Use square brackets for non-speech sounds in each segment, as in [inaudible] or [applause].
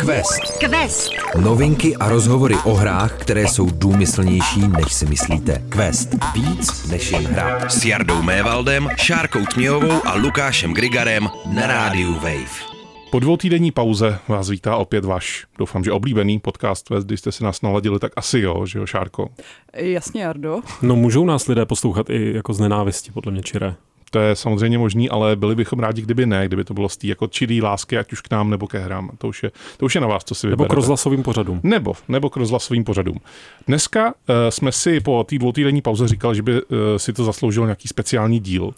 Quest. Quest. Novinky a rozhovory o hrách, které jsou důmyslnější, než si myslíte. Quest. Víc než jen hra. S Jardou Mévaldem, Šárkou Tměhovou a Lukášem Grigarem na rádiu Wave. Po dvou týdenní pauze vás vítá opět váš, doufám, že oblíbený podcast West, když jste si nás naladili, tak asi jo, že jo, Šárko? Jasně, Jardo. No můžou nás lidé poslouchat i jako z nenávisti, podle mě, Čiré. To je samozřejmě možný, ale byli bychom rádi, kdyby ne, kdyby to bylo z té jako čirý lásky, ať už k nám nebo ke hrám. To už je, to už je na vás, co si vyberete. Nebo k rozhlasovým pořadům. Nebo, nebo k rozhlasovým pořadům. Dneska uh, jsme si po té dvoutýdenní pauze říkali, že by uh, si to zasloužil nějaký speciální díl.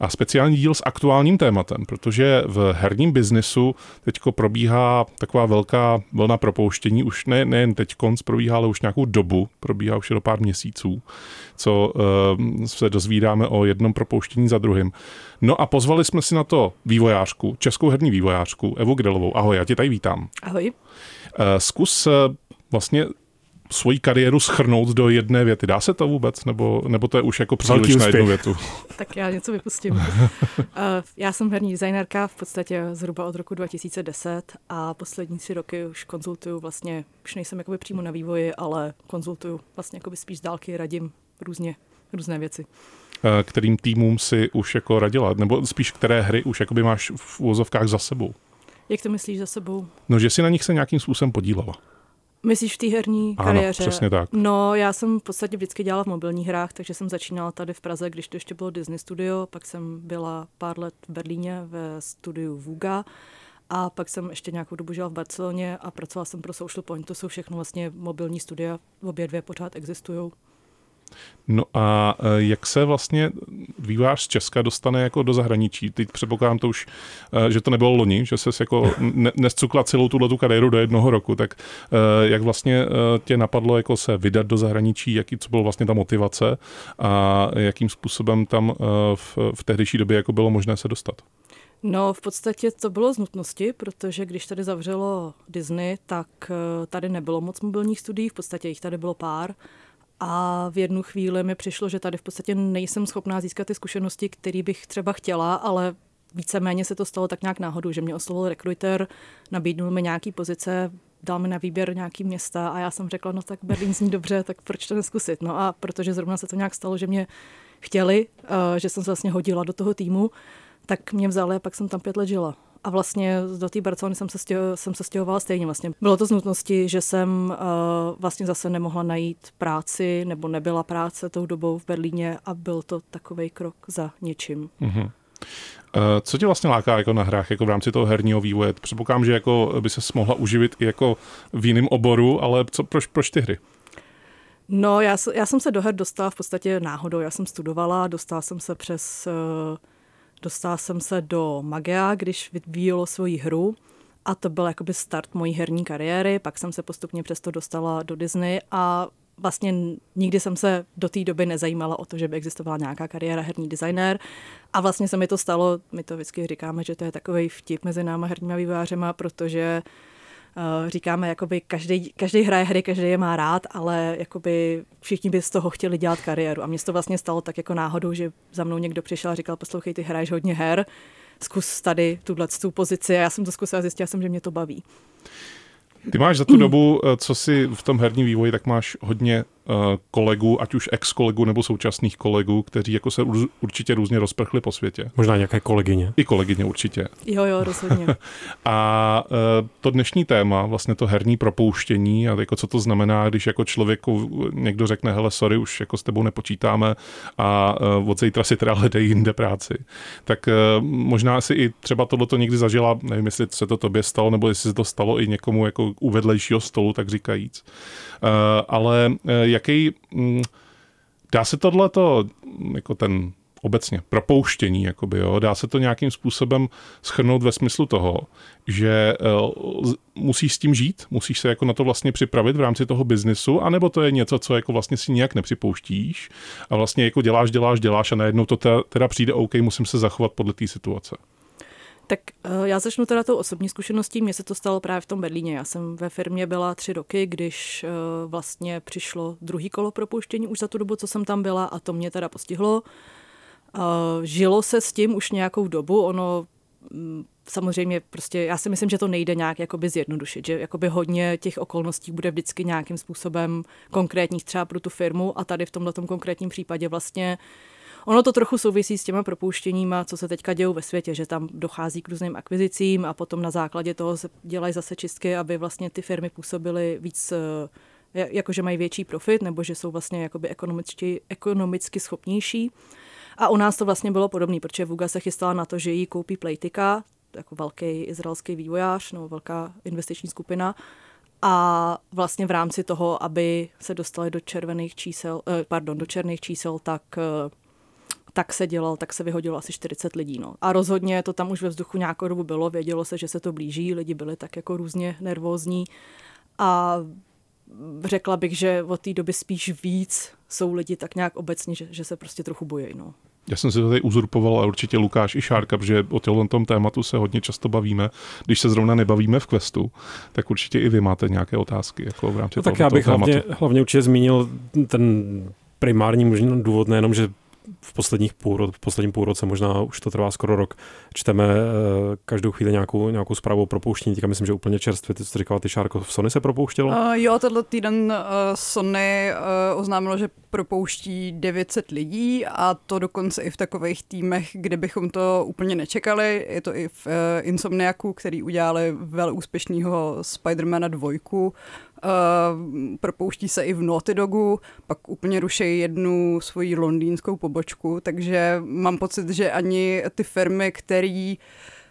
A speciální díl s aktuálním tématem, protože v herním biznesu teďko probíhá taková velká vlna propouštění, už ne, nejen teď konc probíhá, ale už nějakou dobu, probíhá už je do pár měsíců, co uh, se dozvídáme o jednom propouštění za druhým. No a pozvali jsme si na to vývojářku, českou herní vývojářku Evu Grilovou. Ahoj, já tě tady vítám. Ahoj. Eh, zkus eh, vlastně svoji kariéru schrnout do jedné věty. Dá se to vůbec? Nebo, nebo to je už jako příliš na jednu větu? [laughs] tak já něco vypustím. [laughs] Eh, já jsem herní designérka v podstatě zhruba od roku 2010 a poslední tři roky už konzultuju vlastně, už nejsem jakoby přímo na vývoji, ale konzultuju vlastně jakoby spíš z dálky, radím různě, různé věci. Eh, kterým týmům si už jako radila, nebo spíš které hry už jakoby máš v úvozovkách za sebou? Jak to myslíš za sebou? No, že si na nich se nějakým způsobem podílela. Myslíš v té herní ano, kariéře? přesně tak. No, já jsem v podstatě vždycky dělala v mobilních hrách, takže jsem začínala tady v Praze, když to ještě bylo Disney Studio, pak jsem byla pár let v Berlíně ve studiu Vuga a pak jsem ještě nějakou dobu žila v Barceloně a pracovala jsem pro Social Point, to jsou všechno vlastně mobilní studia, obě dvě pořád existují. No a e, jak se vlastně vývář z Česka dostane jako do zahraničí? Teď předpokládám to už, e, že to nebylo loni, že se jako nescukla celou tuhle tu kariéru do jednoho roku, tak e, jak vlastně tě napadlo jako se vydat do zahraničí, jaký, co bylo vlastně ta motivace a jakým způsobem tam v, v tehdejší době jako bylo možné se dostat? No, v podstatě to bylo z nutnosti, protože když tady zavřelo Disney, tak tady nebylo moc mobilních studií, v podstatě jich tady bylo pár a v jednu chvíli mi přišlo, že tady v podstatě nejsem schopná získat ty zkušenosti, které bych třeba chtěla, ale víceméně se to stalo tak nějak náhodou, že mě oslovil rekruter, nabídnul mi nějaký pozice, dal mi na výběr nějaký města a já jsem řekla, no tak Berlín zní dobře, tak proč to neskusit? No a protože zrovna se to nějak stalo, že mě chtěli, eh, že jsem se vlastně hodila do toho týmu, tak mě vzali a pak jsem tam pět let žila. A vlastně do té Barcelony jsem se, stěho, jsem se stěhovala stejně. Vlastně bylo to z nutnosti, že jsem uh, vlastně zase nemohla najít práci, nebo nebyla práce tou dobou v Berlíně a byl to takový krok za něčím. Mm-hmm. Co tě vlastně láká jako na hrách, jako v rámci toho herního vývoje? Předpokládám, že jako by se mohla uživit i jako v jiném oboru, ale co, proč, proč ty hry? No, já, já jsem se do her dostala v podstatě náhodou. Já jsem studovala, dostala jsem se přes uh, Dostala jsem se do Magia, když vyvíjelo svoji hru a to byl jakoby start mojí herní kariéry, pak jsem se postupně přesto dostala do Disney a vlastně nikdy jsem se do té doby nezajímala o to, že by existovala nějaká kariéra herní designér a vlastně se mi to stalo, my to vždycky říkáme, že to je takový vtip mezi náma herníma vývářema, protože říkáme, jakoby každý, každý hraje hry, každý je má rád, ale jakoby všichni by z toho chtěli dělat kariéru. A se to vlastně stalo tak jako náhodou, že za mnou někdo přišel a říkal, poslouchej, ty hraješ hodně her, zkus tady tuhle tu pozici. A já jsem to zkusila a zjistila jsem, že mě to baví. Ty máš za tu dobu, eh, co jsi v tom herním vývoji, tak máš hodně Eh, kolegů, ať už ex-kolegů nebo současných kolegů, kteří jako se určitě různě rozprchli po světě. Možná nějaké kolegyně. I kolegyně určitě. Jo, jo, rozhodně. [laughs] a eh, to dnešní téma, vlastně to herní propouštění a jako co to znamená, když jako člověku někdo řekne, hele, sorry, už jako s tebou nepočítáme a eh, od zítra si teda hledají jinde práci. Tak možná si i třeba tohleto někdy zažila, nevím, jestli se to tobě stalo, nebo jestli se to stalo i někomu jako u vedlejšího stolu, tak říkajíc. Ale jaký, mm, dá se tohle to, jako ten obecně propouštění, jakoby, jo, dá se to nějakým způsobem schrnout ve smyslu toho, že uh, musíš s tím žít, musíš se jako na to vlastně připravit v rámci toho biznesu, anebo to je něco, co jako vlastně si nějak nepřipouštíš a vlastně jako děláš, děláš, děláš a najednou to teda přijde OK, musím se zachovat podle té situace. Tak uh, já začnu teda tou osobní zkušeností. Mně se to stalo právě v tom Berlíně. Já jsem ve firmě byla tři roky, když uh, vlastně přišlo druhý kolo propuštění už za tu dobu, co jsem tam byla a to mě teda postihlo. Uh, žilo se s tím už nějakou dobu. Ono mm, samozřejmě prostě já si myslím, že to nejde nějak jakoby zjednodušit, že jakoby hodně těch okolností bude vždycky nějakým způsobem konkrétních třeba pro tu firmu a tady v tomhle konkrétním případě vlastně Ono to trochu souvisí s těma propouštěníma, co se teďka dějou ve světě, že tam dochází k různým akvizicím a potom na základě toho se dělají zase čistky, aby vlastně ty firmy působily víc eh, jakože mají větší profit, nebo že jsou vlastně jakoby ekonomicky, ekonomicky schopnější. A u nás to vlastně bylo podobné, protože Vuga se chystala na to, že jí koupí Playtika, jako velký izraelský vývojář, nebo velká investiční skupina, a vlastně v rámci toho, aby se dostali do červených čísel, eh, pardon, do černých čísel, tak eh, tak se dělal, tak se vyhodilo asi 40 lidí. No. A rozhodně to tam už ve vzduchu nějakou dobu bylo, vědělo se, že se to blíží, lidi byli tak jako různě nervózní a řekla bych, že od té doby spíš víc jsou lidi tak nějak obecně, že, že se prostě trochu bojí. No. Já jsem si to tady uzurpoval a určitě Lukáš i Šárka, protože o těchto tom tématu se hodně často bavíme. Když se zrovna nebavíme v questu, tak určitě i vy máte nějaké otázky jako v rámci no, Tak já bych hlavně, hlavně určitě zmínil ten primární možný důvod, nejenom, že v, posledních půl, v posledním půlroce, možná už to trvá skoro rok, čteme uh, každou chvíli nějakou, nějakou zprávu o propouštění. Teďka myslím, že úplně čerstvě, ty, co říkala ty Šárko, v Sony se propouštělo? Uh, jo, tenhle týden uh, Sony uh, oznámilo, že propouští 900 lidí a to dokonce i v takových týmech, kde bychom to úplně nečekali. Je to i v uh, Insomniaku, který udělali velmi úspěšného Spidermana dvojku, Uh, propouští se i v Naughty Dogu, pak úplně ruší jednu svoji londýnskou pobočku, takže mám pocit, že ani ty firmy, které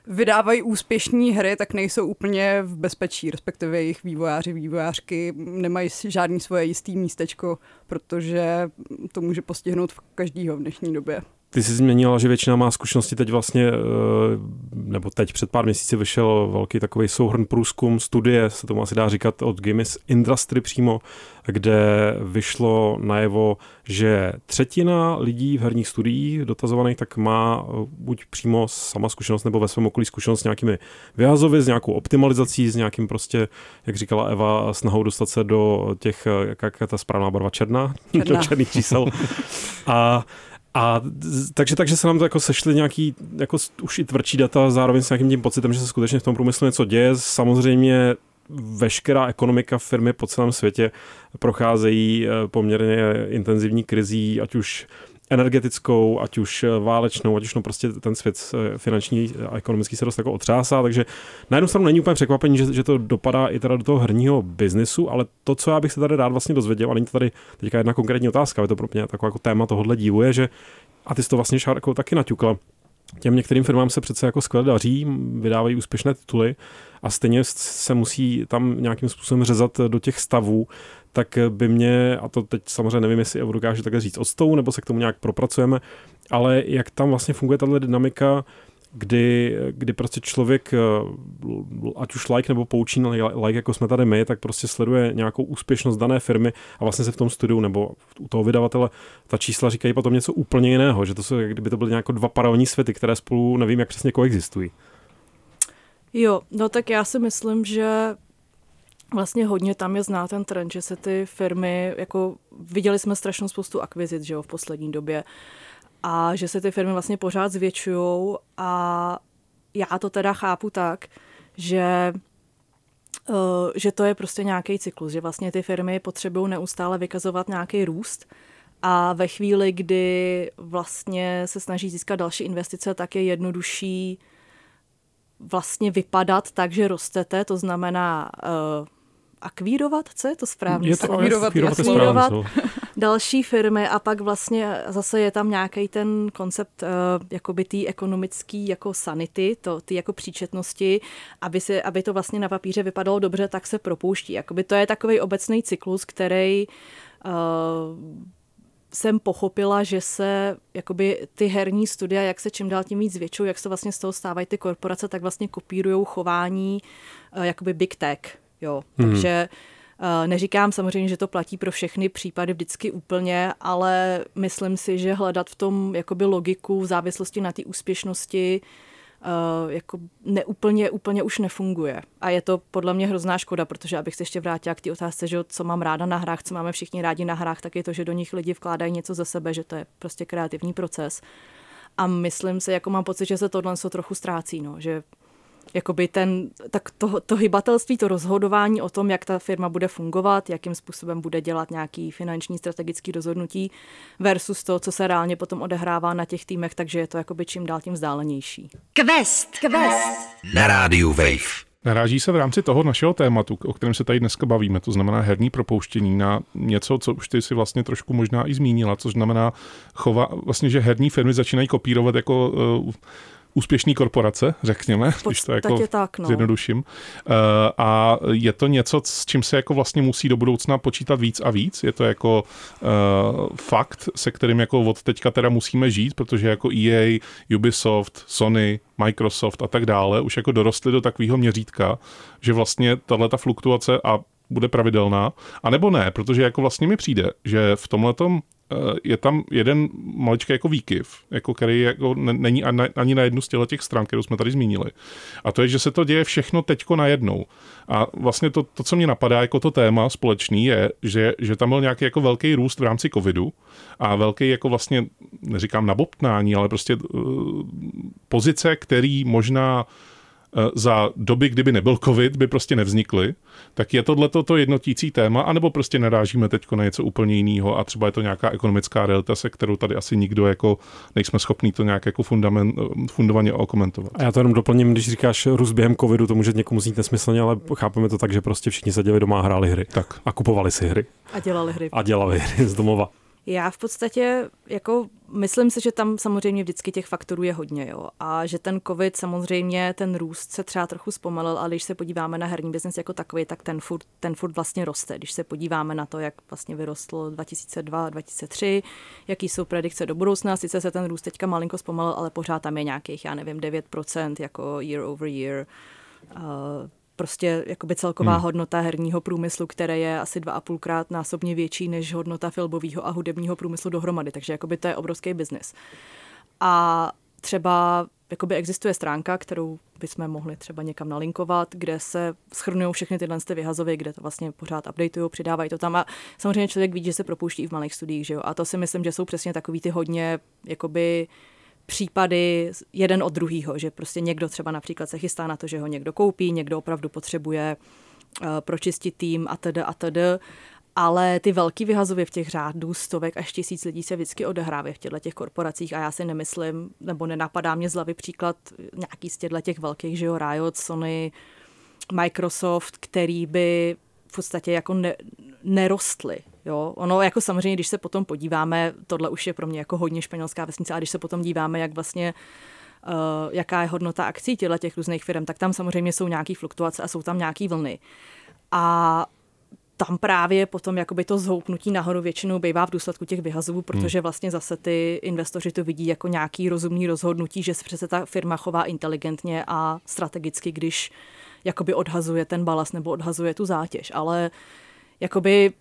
vydávají úspěšné hry, tak nejsou úplně v bezpečí, respektive jejich vývojáři, vývojářky nemají žádný svoje jistý místečko, protože to může postihnout každýho v dnešní době. Ty jsi změnila, že většina má zkušenosti teď vlastně, eh, nebo teď před pár měsíci vyšel velký takový souhrn průzkum studie, se tomu asi dá říkat od Games Industry přímo, kde vyšlo najevo, že třetina lidí v herních studiích dotazovaných tak má eh, buď přímo sama zkušenost nebo ve svém okolí zkušenost s nějakými vyhazovy, s nějakou optimalizací, s nějakým prostě, jak říkala Eva, snahou dostat se do těch, eh, jak je ta správná barva černá, [laughs] černá. do černých čísel. A a takže, takže se nám to jako sešly nějaký jako už i tvrdší data, zároveň s nějakým tím pocitem, že se skutečně v tom průmyslu něco děje. Samozřejmě veškerá ekonomika firmy po celém světě procházejí eh, poměrně intenzivní krizí, ať už energetickou, ať už eh, válečnou, ať už no prostě ten svět eh, finanční a ekonomický se dost jako otřásá, takže na jednu stranu není úplně překvapení, že, že to dopadá i teda do toho herního biznisu, ale to, co já bych se tady rád vlastně dozvěděl, a není to tady teďka jedna konkrétní otázka, je to pro mě takové jako téma tohohle dívu, je, že a ty jsi to vlastně Šárko taky naťukla, těm některým firmám se přece jako skvěle daří, vydávají úspěšné tituly a stejně se musí tam nějakým způsobem řezat do těch stavů, tak by mě, a to teď samozřejmě nevím, jestli Evo dokáže takhle říct odstou, nebo se k tomu nějak propracujeme, ale jak tam vlastně funguje tahle dynamika, kdy, kdy prostě člověk, ať už like nebo poučí like, jako jsme tady my, tak prostě sleduje nějakou úspěšnost dané firmy a vlastně se v tom studiu nebo u toho vydavatele ta čísla říkají potom něco úplně jiného, že to jsou, kdyby to byly nějaké dva paralelní světy, které spolu nevím, jak přesně koexistují. Jo, no tak já si myslím, že vlastně hodně tam je zná ten trend, že se ty firmy, jako viděli jsme strašnou spoustu akvizit, že jo, v poslední době. A že se ty firmy vlastně pořád zvětšují a já to teda chápu tak, že uh, že to je prostě nějaký cyklus, že vlastně ty firmy potřebují neustále vykazovat nějaký růst. A ve chvíli, kdy vlastně se snaží získat další investice, tak je jednodušší vlastně vypadat tak, že rostete, to znamená uh, akvírovat, co je to správně? Je to akvírovat, akvírovat, akvírovat [laughs] další firmy a pak vlastně zase je tam nějaký ten koncept uh, jakoby té ekonomický jako sanity, to, ty jako příčetnosti, aby, si, aby to vlastně na papíře vypadalo dobře, tak se propouští. Jakoby to je takový obecný cyklus, který uh, jsem pochopila, že se jakoby ty herní studia, jak se čím dál tím víc zvětšují, jak se vlastně z toho stávají ty korporace, tak vlastně kopírují chování uh, jakoby big tech. Jo. Hmm. Takže uh, neříkám samozřejmě, že to platí pro všechny případy vždycky úplně, ale myslím si, že hledat v tom jakoby logiku v závislosti na té úspěšnosti uh, jako neúplně úplně už nefunguje. A je to podle mě hrozná škoda, protože abych se ještě vrátila k té otázce, že co mám ráda na hrách, co máme všichni rádi na hrách, tak je to, že do nich lidi vkládají něco ze sebe, že to je prostě kreativní proces. A myslím si, jako mám pocit, že se tohle trochu ztrácí, no, že jakoby ten, tak to, to hybatelství, to rozhodování o tom, jak ta firma bude fungovat, jakým způsobem bude dělat nějaký finanční strategický rozhodnutí versus to, co se reálně potom odehrává na těch týmech, takže je to jakoby čím dál tím vzdálenější. Quest. Quest. Na rádiu Wave. Naráží se v rámci toho našeho tématu, o kterém se tady dneska bavíme, to znamená herní propouštění na něco, co už ty si vlastně trošku možná i zmínila, což znamená chova, vlastně, že herní firmy začínají kopírovat jako uh, úspěšný korporace, řekněme, když to jako tak, no. zjednoduším. Uh, a je to něco, s čím se jako vlastně musí do budoucna počítat víc a víc? Je to jako uh, fakt, se kterým jako od teďka teda musíme žít, protože jako EA, Ubisoft, Sony, Microsoft a tak dále už jako dorostly do takového měřítka, že vlastně tahle ta fluktuace a bude pravidelná, a nebo ne, protože jako vlastně mi přijde, že v tomhletom je tam jeden maličký jako výkyv, jako který jako není ani na jednu z těch stran, kterou jsme tady zmínili. A to je, že se to děje všechno teďko najednou. A vlastně to, to, co mě napadá jako to téma společný, je, že, že tam byl nějaký jako velký růst v rámci covidu a velký jako vlastně, neříkám nabobtnání, ale prostě uh, pozice, který možná Eh, za doby, kdyby nebyl covid, by prostě nevznikly, tak je tohle to jednotící téma, anebo prostě narážíme teď na něco úplně jiného a třeba je to nějaká ekonomická realita, se kterou tady asi nikdo jako nejsme schopný to nějak jako fundament, eh, fundovaně okomentovat. A já to jenom doplním, když říkáš růst během covidu, to může někomu znít nesmyslně, ale chápeme to tak, že prostě všichni seděli doma a hráli hry. Tak. A kupovali si hry. A dělali hry. A dělali hry z domova. Já v podstatě jako myslím si, že tam samozřejmě vždycky těch faktorů je hodně, jo. A že ten covid samozřejmě, ten růst se třeba trochu zpomalil, ale když se podíváme na herní biznes jako takový, tak ten furt, ten furt vlastně roste. Když se podíváme na to, jak vlastně vyrostlo 2002, 2003, jaký jsou predikce do budoucna, sice se ten růst teďka malinko zpomalil, ale pořád tam je nějakých, já nevím, 9% jako year over year. Uh, prostě jakoby celková hmm. hodnota herního průmyslu, které je asi dva a půlkrát násobně větší než hodnota filmového a hudebního průmyslu dohromady, takže jakoby to je obrovský biznis. A třeba jakoby existuje stránka, kterou bychom mohli třeba někam nalinkovat, kde se schrnují všechny tyhle ty vyhazovy, kde to vlastně pořád updateují, přidávají to tam a samozřejmě člověk vidí, že se propouští i v malých studiích, že jo? A to si myslím, že jsou přesně takový ty hodně jakoby případy jeden od druhého, že prostě někdo třeba například se chystá na to, že ho někdo koupí, někdo opravdu potřebuje uh, pročistit tým a tedy a tedy. Ale ty velký vyhazově v těch řádů stovek až tisíc lidí se vždycky odehrávají v těchto těch korporacích a já si nemyslím, nebo nenapadá mě z hlavy příklad nějaký z těchto těch velkých, že jo, Riot, Sony, Microsoft, který by v podstatě jako ne, nerostly. Jo? Ono jako samozřejmě, když se potom podíváme, tohle už je pro mě jako hodně španělská vesnice, a když se potom díváme, jak vlastně uh, jaká je hodnota akcí těchto těch různých firm, tak tam samozřejmě jsou nějaké fluktuace a jsou tam nějaké vlny. A tam právě potom jakoby to zhoupnutí nahoru většinou bývá v důsledku těch vyhazů, protože hmm. vlastně zase ty investoři to vidí jako nějaký rozumný rozhodnutí, že se přece ta firma chová inteligentně a strategicky, když jakoby odhazuje ten balas nebo odhazuje tu zátěž. Ale jakoby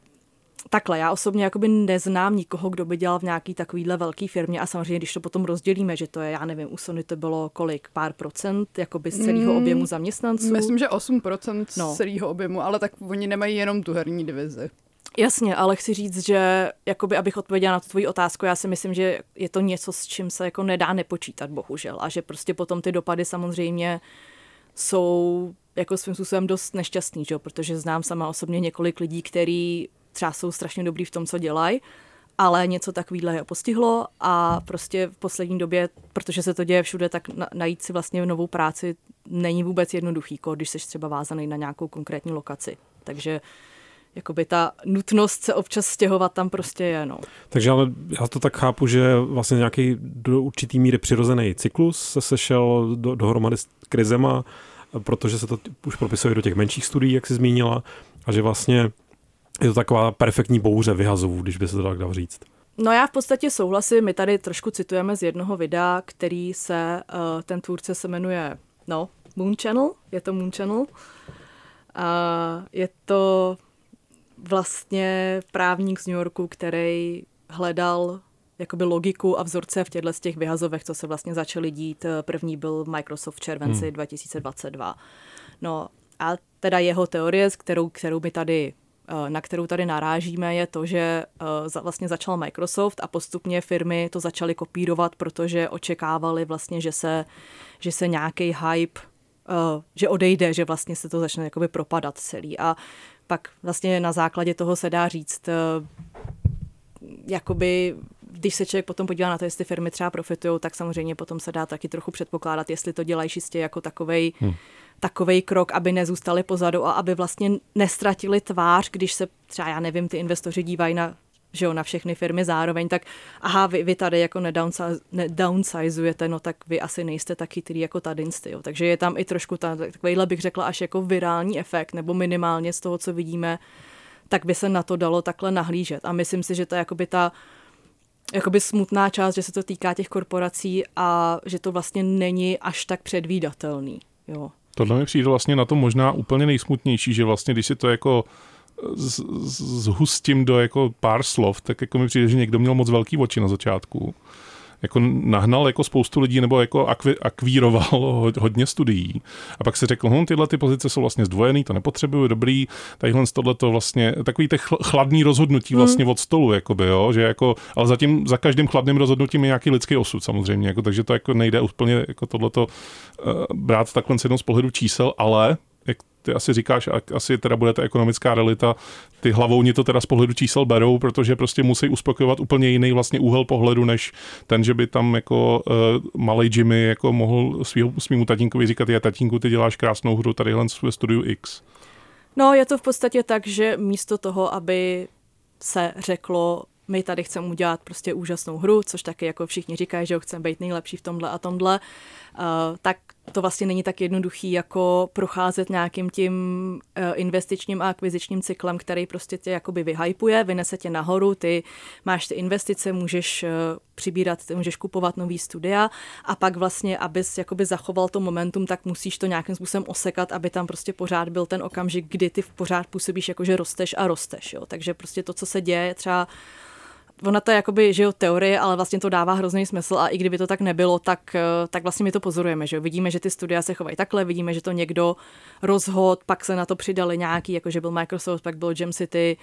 takhle, já osobně jakoby neznám nikoho, kdo by dělal v nějaký takovýhle velký firmě a samozřejmě, když to potom rozdělíme, že to je, já nevím, u Sony to bylo kolik, pár procent jakoby z celého mm, objemu zaměstnanců. Myslím, že 8% no. z celého objemu, ale tak oni nemají jenom tu herní divizi. Jasně, ale chci říct, že jakoby, abych odpověděla na tu tvoji otázku, já si myslím, že je to něco, s čím se jako nedá nepočítat, bohužel. A že prostě potom ty dopady samozřejmě jsou jako svým způsobem dost nešťastný, že? protože znám sama osobně několik lidí, kteří třeba jsou strašně dobrý v tom, co dělají, ale něco takového je postihlo a prostě v poslední době, protože se to děje všude, tak na, najít si vlastně novou práci není vůbec jednoduchý, když jsi třeba vázaný na nějakou konkrétní lokaci. Takže jakoby ta nutnost se občas stěhovat tam prostě je. No. Takže ale já to tak chápu, že vlastně nějaký do určitý míry přirozený cyklus se sešel do, dohromady s krizema, protože se to už propisuje do těch menších studií, jak jsi zmínila, a že vlastně je to taková perfektní bouře vyhazovů, když by se to tak dalo říct. No já v podstatě souhlasím, my tady trošku citujeme z jednoho videa, který se, uh, ten tvůrce se jmenuje, no, Moon Channel, je to Moon Channel. A je to vlastně právník z New Yorku, který hledal jakoby logiku a vzorce v těchto z těch vyhazovech, co se vlastně začaly dít. První byl Microsoft v červenci hmm. 2022. No a teda jeho teorie, kterou, kterou my tady na kterou tady narážíme, je to, že vlastně začal Microsoft a postupně firmy to začaly kopírovat, protože očekávali vlastně, že se, že se nějaký hype že odejde, že vlastně se to začne jakoby propadat celý. A pak vlastně na základě toho se dá říct, jakoby když se člověk potom podívá na to, jestli firmy třeba profitují, tak samozřejmě potom se dá taky trochu předpokládat, jestli to dělají čistě jako takovej, hmm. Takovej krok, aby nezůstali pozadu a aby vlastně nestratili tvář, když se třeba, já nevím, ty investoři dívají na že jo, na všechny firmy zároveň, tak aha, vy, vy tady jako nedownsizujete, no tak vy asi nejste tak chytrý jako tady jo. Takže je tam i trošku ta, takovýhle bych řekla až jako virální efekt, nebo minimálně z toho, co vidíme, tak by se na to dalo takhle nahlížet. A myslím si, že to je jakoby ta jakoby smutná část, že se to týká těch korporací a že to vlastně není až tak předvídatelný. Jo. Tohle mi přijde vlastně na to možná úplně nejsmutnější, že vlastně, když si to jako zhustím do jako pár slov, tak jako mi přijde, že někdo měl moc velký oči na začátku jako nahnal jako spoustu lidí nebo jako akvi, akvíroval [laughs] hodně studií. A pak se řekl, hm, tyhle ty pozice jsou vlastně zdvojený, to nepotřebuju, dobrý, tadyhle tohle to vlastně, takový těch chladný rozhodnutí hmm. vlastně hmm. od stolu, jakoby, jo, že jako, ale zatím za každým chladným rozhodnutím je nějaký lidský osud samozřejmě, jako, takže to jako nejde úplně jako tohleto uh, brát takhle jenom z pohledu čísel, ale jak ty asi říkáš, asi teda bude ta ekonomická realita, ty hlavou to teda z pohledu čísel berou, protože prostě musí uspokojovat úplně jiný vlastně úhel pohledu, než ten, že by tam jako uh, malý Jimmy jako mohl svýmu tatínkovi říkat, je tatínku, ty děláš krásnou hru tadyhle ve studiu X. No, je to v podstatě tak, že místo toho, aby se řeklo, my tady chceme udělat prostě úžasnou hru, což taky jako všichni říkají, že chceme být nejlepší v tomhle a tomhle, tak to vlastně není tak jednoduchý, jako procházet nějakým tím uh, investičním a akvizičním cyklem, který prostě tě jakoby vyhypuje, vynese tě nahoru, ty máš ty investice, můžeš uh, přibírat, můžeš kupovat nový studia a pak vlastně, abys jakoby zachoval to momentum, tak musíš to nějakým způsobem osekat, aby tam prostě pořád byl ten okamžik, kdy ty pořád působíš jako, že rosteš a rosteš, jo. Takže prostě to, co se děje třeba ona to je jakoby, že jo, teorie, ale vlastně to dává hrozný smysl a i kdyby to tak nebylo, tak, eh, tak vlastně my to pozorujeme, že jo. Vidíme, že ty studia se chovají takhle, vidíme, že to někdo rozhod, pak se na to přidali nějaký, jako že byl Microsoft, pak byl Gem City,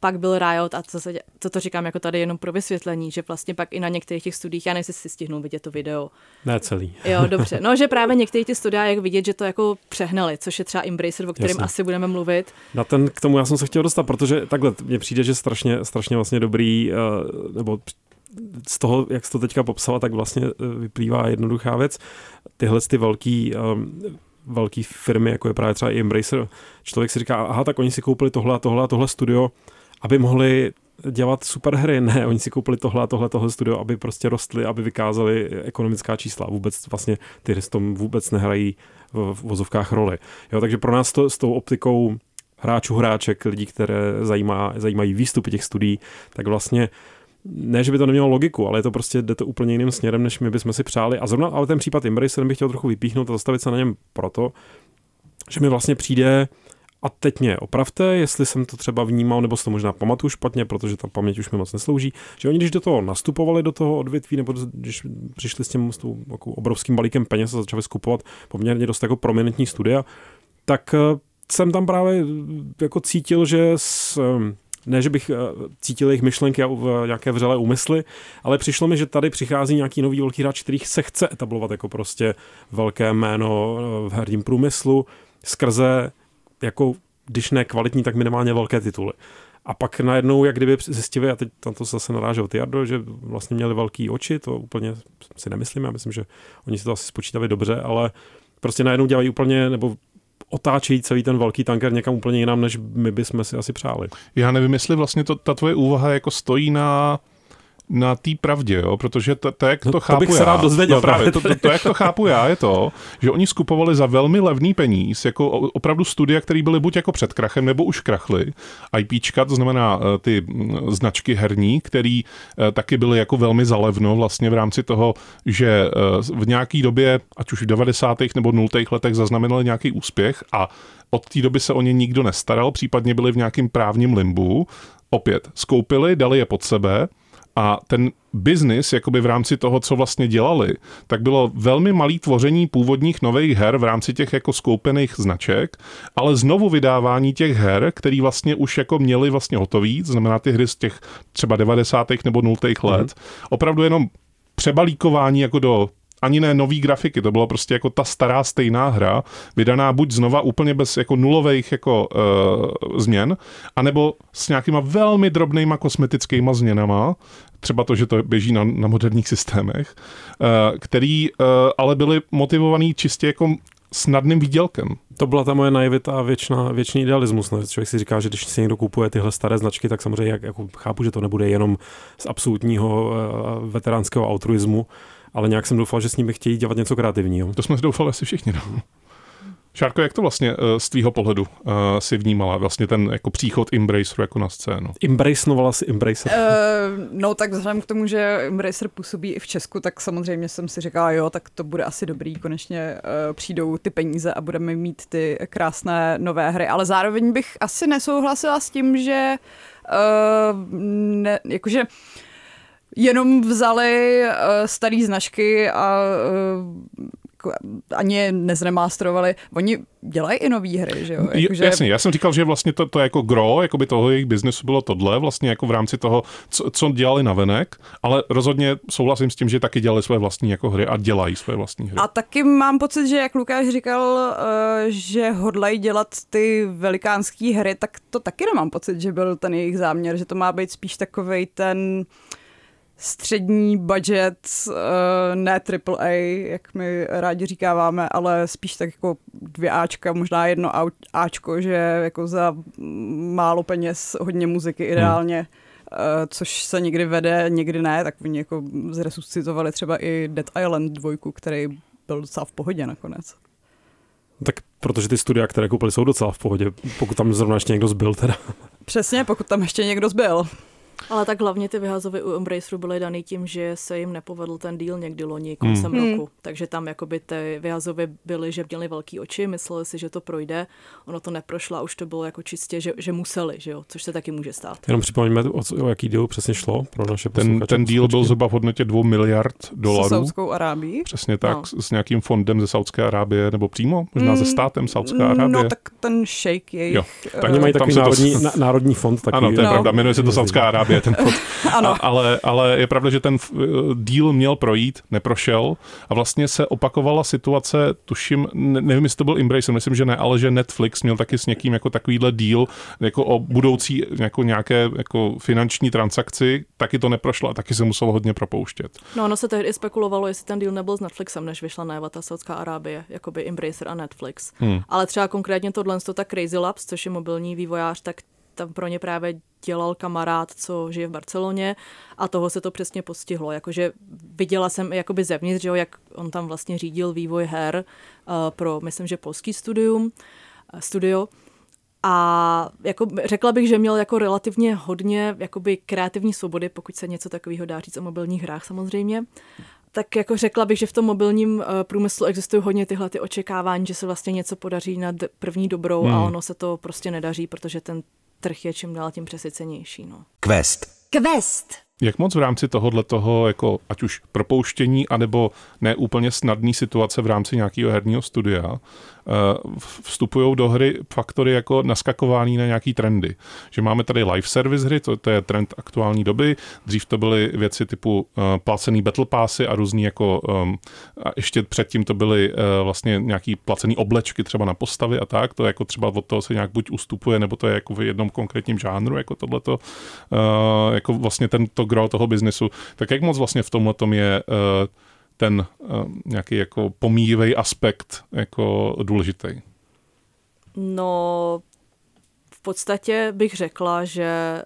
pak byl Riot a co, se, co to říkám jako tady jenom pro vysvětlení, že vlastně pak i na některých těch studiích, já nevím, si stihnu vidět to video. Ne celý. Jo, [laughs] dobře. No, že právě některé ty studia, jak vidět, že to jako přehnali, což je třeba Embracer, o kterém Jasně. asi budeme mluvit. Na ten, k tomu já jsem se chtěl dostat, protože takhle mně přijde, že strašně, strašně vlastně dobrý, uh, nebo z toho, jak jsi to teďka popsala, tak vlastně eh, vyplývá jednoduchá věc. Tyhle ty velký um, velké firmy, jako je právě třeba i Embracer, člověk si říká, aha, tak oni si koupili tohle a tohle a tohle studio, aby mohli dělat super hry. [laughs] Ne, oni si koupili tohle a tohle, tohle studio, aby prostě rostly, aby vykázali ekonomická čísla. Vůbec vlastně ty hry s tom vůbec nehrají v, vozovkách roli. Jo, takže pro nás to s tou optikou hráčů, hráček, lidí, které zajímá, zajímají výstupy těch studií, tak vlastně ne, že by to nemělo logiku, ale je to prostě, jde to úplně jiným směrem, než my bychom si přáli. A zrovna ale ten případ Embracer bych chtěl trochu vypíchnout a zastavit se na něm proto, že mi vlastně přijde, a teď mě opravte, jestli jsem to třeba vnímal, nebo si to možná pamatuju špatně, protože ta paměť už mi moc neslouží, že oni, když do toho nastupovali, do toho odvětví, nebo když přišli s tím s tou, jako obrovským balíkem peněz a začali skupovat poměrně dost jako prominentní studia, tak eh, jsem tam právě jako cítil, že s, ne, že bych eh, cítil jejich myšlenky a nějaké vřelé úmysly, ale přišlo mi, že tady přichází nějaký nový velký hráč, který se chce etablovat jako prostě velké jméno eh, v herním průmyslu skrze jako když ne kvalitní, tak minimálně velké tituly. A pak najednou, jak kdyby zjistili, a teď tam to zase narážel Jardo, že vlastně měli velký oči, to úplně si nemyslím, já myslím, že oni si to asi spočítali dobře, ale prostě najednou dělají úplně, nebo otáčejí celý ten velký tanker někam úplně jinam, než my bychom si asi přáli. Já nevím, jestli vlastně to, ta tvoje úvaha jako stojí na na té pravdě, jo? protože to, to, jak to, no, chápu to bych já, se rád dozvěděl. No právě, to, to, to, jak to chápu já, je to, že oni skupovali za velmi levný peníz, jako opravdu studia, které byly buď jako před krachem, nebo už krachly. IPčka, to znamená eh, ty značky herní, které eh, taky byly jako velmi zalevno vlastně v rámci toho, že eh, v nějaké době, ať už v 90. nebo 0. letech zaznamenali nějaký úspěch a od té doby se o ně nikdo nestaral, případně byli v nějakém právním limbu, opět skoupili, dali je pod sebe, A ten biznis, jakoby v rámci toho, co vlastně dělali, tak bylo velmi malý tvoření původních nových her v rámci těch jako skoupených značek, ale znovu vydávání těch her, který vlastně už jako měli vlastně hotový, to znamená ty hry z těch třeba 90. nebo 0. let, mm-hmm. opravdu jenom přebalíkování jako do ani ne nový grafiky, to bylo prostě jako ta stará stejná hra, vydaná buď znova úplně bez jako nulových jako uh, změn, anebo s nějakýma velmi drobnýma kosmetickýma změnama, třeba to, že to běží na, na moderních systémech, uh, který uh, ale byly motivovaný čistě jako snadným výdělkem. To byla ta moje naivita a věčná, věčný idealismus. Ne? Člověk si říká, že když si někdo kupuje tyhle staré značky, tak samozřejmě jak, jako chápu, že to nebude jenom z absolutního uh, veteránského altruismu, ale nějak jsem doufal, že s nimi chtějí dělat něco kreativního. To jsme doufali asi všichni. No. Šárko, jak to vlastně uh, z tvýho pohledu uh, si vnímala vlastně ten jako příchod Embraceru jako na scénu? Embracenovala si Embracer? Uh, no tak vzhledem k tomu, že Embracer působí i v Česku, tak samozřejmě jsem si říkala, jo, tak to bude asi dobrý, konečně uh, přijdou ty peníze a budeme mít ty krásné nové hry, ale zároveň bych asi nesouhlasila s tím, že uh, ne, jakože jenom vzali uh, staré značky a uh, ani je nezremastrovali. Oni dělají i nové hry, že jo? Jako, že... Jasně, já jsem říkal, že vlastně to, to jako gro, jako by toho jejich biznesu bylo tohle, vlastně jako v rámci toho, co, co dělali na venek, ale rozhodně souhlasím s tím, že taky dělali své vlastní jako hry a dělají své vlastní hry. A taky mám pocit, že jak Lukáš říkal, eh, že hodlají dělat ty velikánské hry, tak to taky nemám pocit, že byl ten jejich záměr, že to má být spíš takovej ten střední budget, eh, ne triple A, jak my rádi říkáváme, ale spíš tak jako dvě Ačka, možná jedno Ačko, že jako za málo peněz hodně muziky hmm. ideálně. Hmm což se někdy vede, někdy ne, tak oni jako zresuscitovali třeba i Dead Island 2, který byl docela v pohodě nakonec. Tak protože ty studia, které koupili, jsou docela v pohodě, pokud tam zrovna ještě někdo zbyl teda. Přesně, pokud tam ještě někdo zbyl. Ale tak hlavně ty vyhazovy u Embraceru byly daný tím, že se jim nepovedl ten díl někdy loni koncem hmm. roku. Takže tam jakoby ty vyhazovy byly, že měli velký oči, mysleli si, že to projde. Ono to neprošlo a už to bylo jako čistě, že, že museli, že jo? což se taky může stát. Jenom připomeňme, o, o jaký díl přesně šlo pro naše Ten, ten díl byl zhruba v hodnotě 2 miliard dolarů. S Saudskou Arábií. Přesně tak, no. s nějakým fondem ze Saudské Arábie, nebo přímo, možná hmm. ze státem Saudské Arábie. No tak ten shake jejich. Jo. Tak oni mají takový národní, to... národní fond. Takový, ano, to je no. pravda, jmenuje se to Saudská Arábie, ten fond. [laughs] ano. A, ale, ale je pravda, že ten díl měl projít, neprošel a vlastně se opakovala situace, tuším, nevím, jestli to byl Embracer, myslím, že ne, ale že Netflix měl taky s někým jako takovýhle díl jako o budoucí jako nějaké jako finanční transakci, taky to neprošlo a taky se muselo hodně propouštět. No, ono se tehdy spekulovalo, jestli ten díl nebyl s Netflixem, než vyšla najevo ta Saudská Arábie, jakoby Embracer a Netflix. Hmm. Ale třeba konkrétně tohle, to tak Crazy Labs, což je mobilní vývojář, tak tam pro ně právě dělal kamarád, co žije v Barceloně a toho se to přesně postihlo. Jakože viděla jsem jakoby zevnitř, že jo, jak on tam vlastně řídil vývoj her uh, pro, myslím, že polský studium, uh, studio. A jako řekla bych, že měl jako relativně hodně jakoby kreativní svobody, pokud se něco takového dá říct o mobilních hrách samozřejmě. Tak jako řekla bych, že v tom mobilním uh, průmyslu existují hodně tyhle ty očekávání, že se vlastně něco podaří na první dobrou hmm. a ono se to prostě nedaří, protože ten trh je čím dál tím přesycenější. No. Quest. Quest. Jak moc v rámci tohohle toho, jako ať už propouštění, anebo neúplně snadné situace v rámci nějakého herního studia, vstupují do hry faktory jako naskakování na nějaký trendy. Že máme tady live service hry, to, to je trend aktuální doby. Dřív to byly věci typu uh, placený battle passy a různý jako um, a ještě předtím to byly uh, vlastně nějaký placený oblečky třeba na postavy a tak. To jako třeba od toho se nějak buď ustupuje, nebo to je jako v jednom konkrétním žánru, jako tohleto. Uh, jako vlastně ten to gro toho biznesu, tak jak moc vlastně v tomhle tom je uh, ten uh, nějaký jako pomíjivý aspekt jako důležitý? No, v podstatě bych řekla, že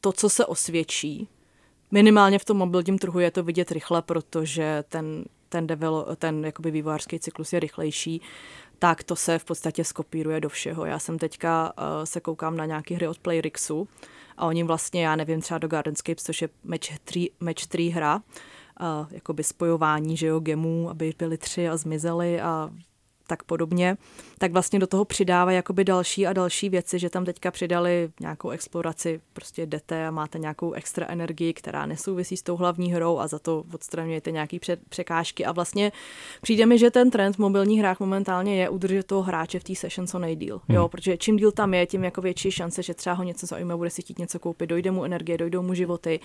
to, co se osvědčí, minimálně v tom mobilním trhu je to vidět rychle, protože ten, ten, devel, ten jakoby vývojářský cyklus je rychlejší, tak to se v podstatě skopíruje do všeho. Já jsem teďka uh, se koukám na nějaké hry od Playrixu, a oni vlastně, já nevím, třeba do Gardenscapes, což je match 3, match 3 hra, uh, jakoby spojování, že jo, gemů, aby byly tři a zmizely a tak podobně, tak vlastně do toho přidávají jakoby další a další věci, že tam teďka přidali nějakou exploraci, prostě jdete a máte nějakou extra energii, která nesouvisí s tou hlavní hrou a za to odstraňujete nějaký překážky. A vlastně přijde mi, že ten trend v mobilních hrách momentálně je udržet toho hráče v té session co nejdíl, hmm. jo, protože čím díl tam je, tím jako větší šance, že třeba ho něco zajímá, bude si chtít něco koupit, dojde mu energie, dojdou mu životy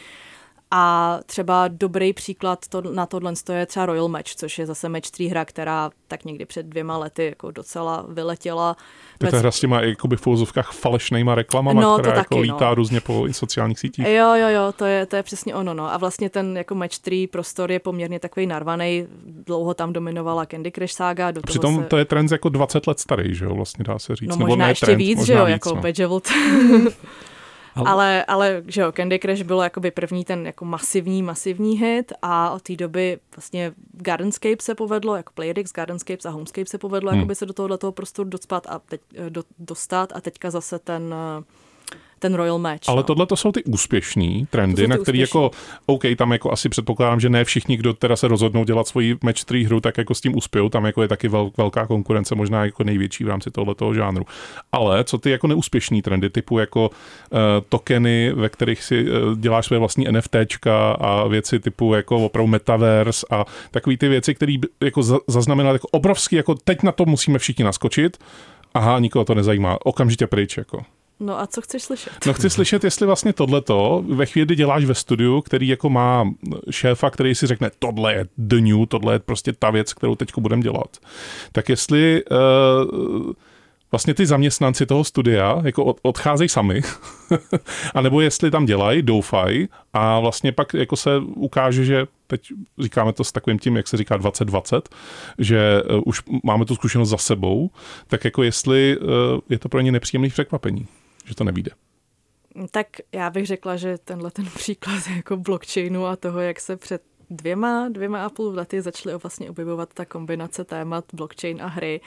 a třeba dobrý příklad to, na tohle je třeba Royal Match, což je zase match 3 hra, která tak někdy před dvěma lety jako docela vyletěla. Tak ta hra s těma jakoby v fouzovkách falešnýma reklamama, no, která to jako taky, lítá no. různě po sociálních sítích. Jo, jo, jo, to je, to je přesně ono. No. A vlastně ten jako match 3 prostor je poměrně takový narvaný. Dlouho tam dominovala Candy Crush saga. Do Přitom se... to je trend jako 20 let starý, že jo, vlastně dá se říct. No Nebo možná ne ještě trend, víc, možná že jo, víc, jako no. [laughs] Ale, ale, že jo, Candy Crush bylo jakoby první ten jako masivní, masivní hit a od té doby vlastně Gardenscape se povedlo, jako Playdix, Gardenscapes a Homescape se povedlo hmm. jakoby se do tohoto prostoru docpat a teď, do, dostat a teďka zase ten ten Royal Match. Ale no. tohle to jsou ty úspěšní trendy, ty na který úspěšný. jako, OK, tam jako asi předpokládám, že ne všichni, kdo teda se rozhodnou dělat svoji match 3 hru, tak jako s tím uspějou, tam jako je taky vel, velká konkurence, možná jako největší v rámci tohoto žánru. Ale co ty jako neúspěšní trendy, typu jako uh, tokeny, ve kterých si uh, děláš své vlastní NFTčka a věci typu jako opravdu metaverse a takové ty věci, které jako za, zaznamenaly jako obrovský, jako teď na to musíme všichni naskočit, aha, nikoho to nezajímá, okamžitě pryč, jako. No a co chceš slyšet? No chci slyšet, jestli vlastně tohleto ve chvíli, kdy děláš ve studiu, který jako má šéfa, který si řekne, tohle je the new, tohle je prostě ta věc, kterou teď budeme dělat. Tak jestli uh, vlastně ty zaměstnanci toho studia jako od, odcházejí sami, [laughs] anebo jestli tam dělají, doufají a vlastně pak jako se ukáže, že teď říkáme to s takovým tím, jak se říká 2020, že uh, už máme tu zkušenost za sebou, tak jako jestli uh, je to pro ně nepříjemný překvapení že to nevíde. Tak já bych řekla, že tenhle ten příklad [laughs] jako blockchainu a toho, jak se před dvěma, dvěma a půl lety začaly vlastně objevovat ta kombinace témat blockchain a hry,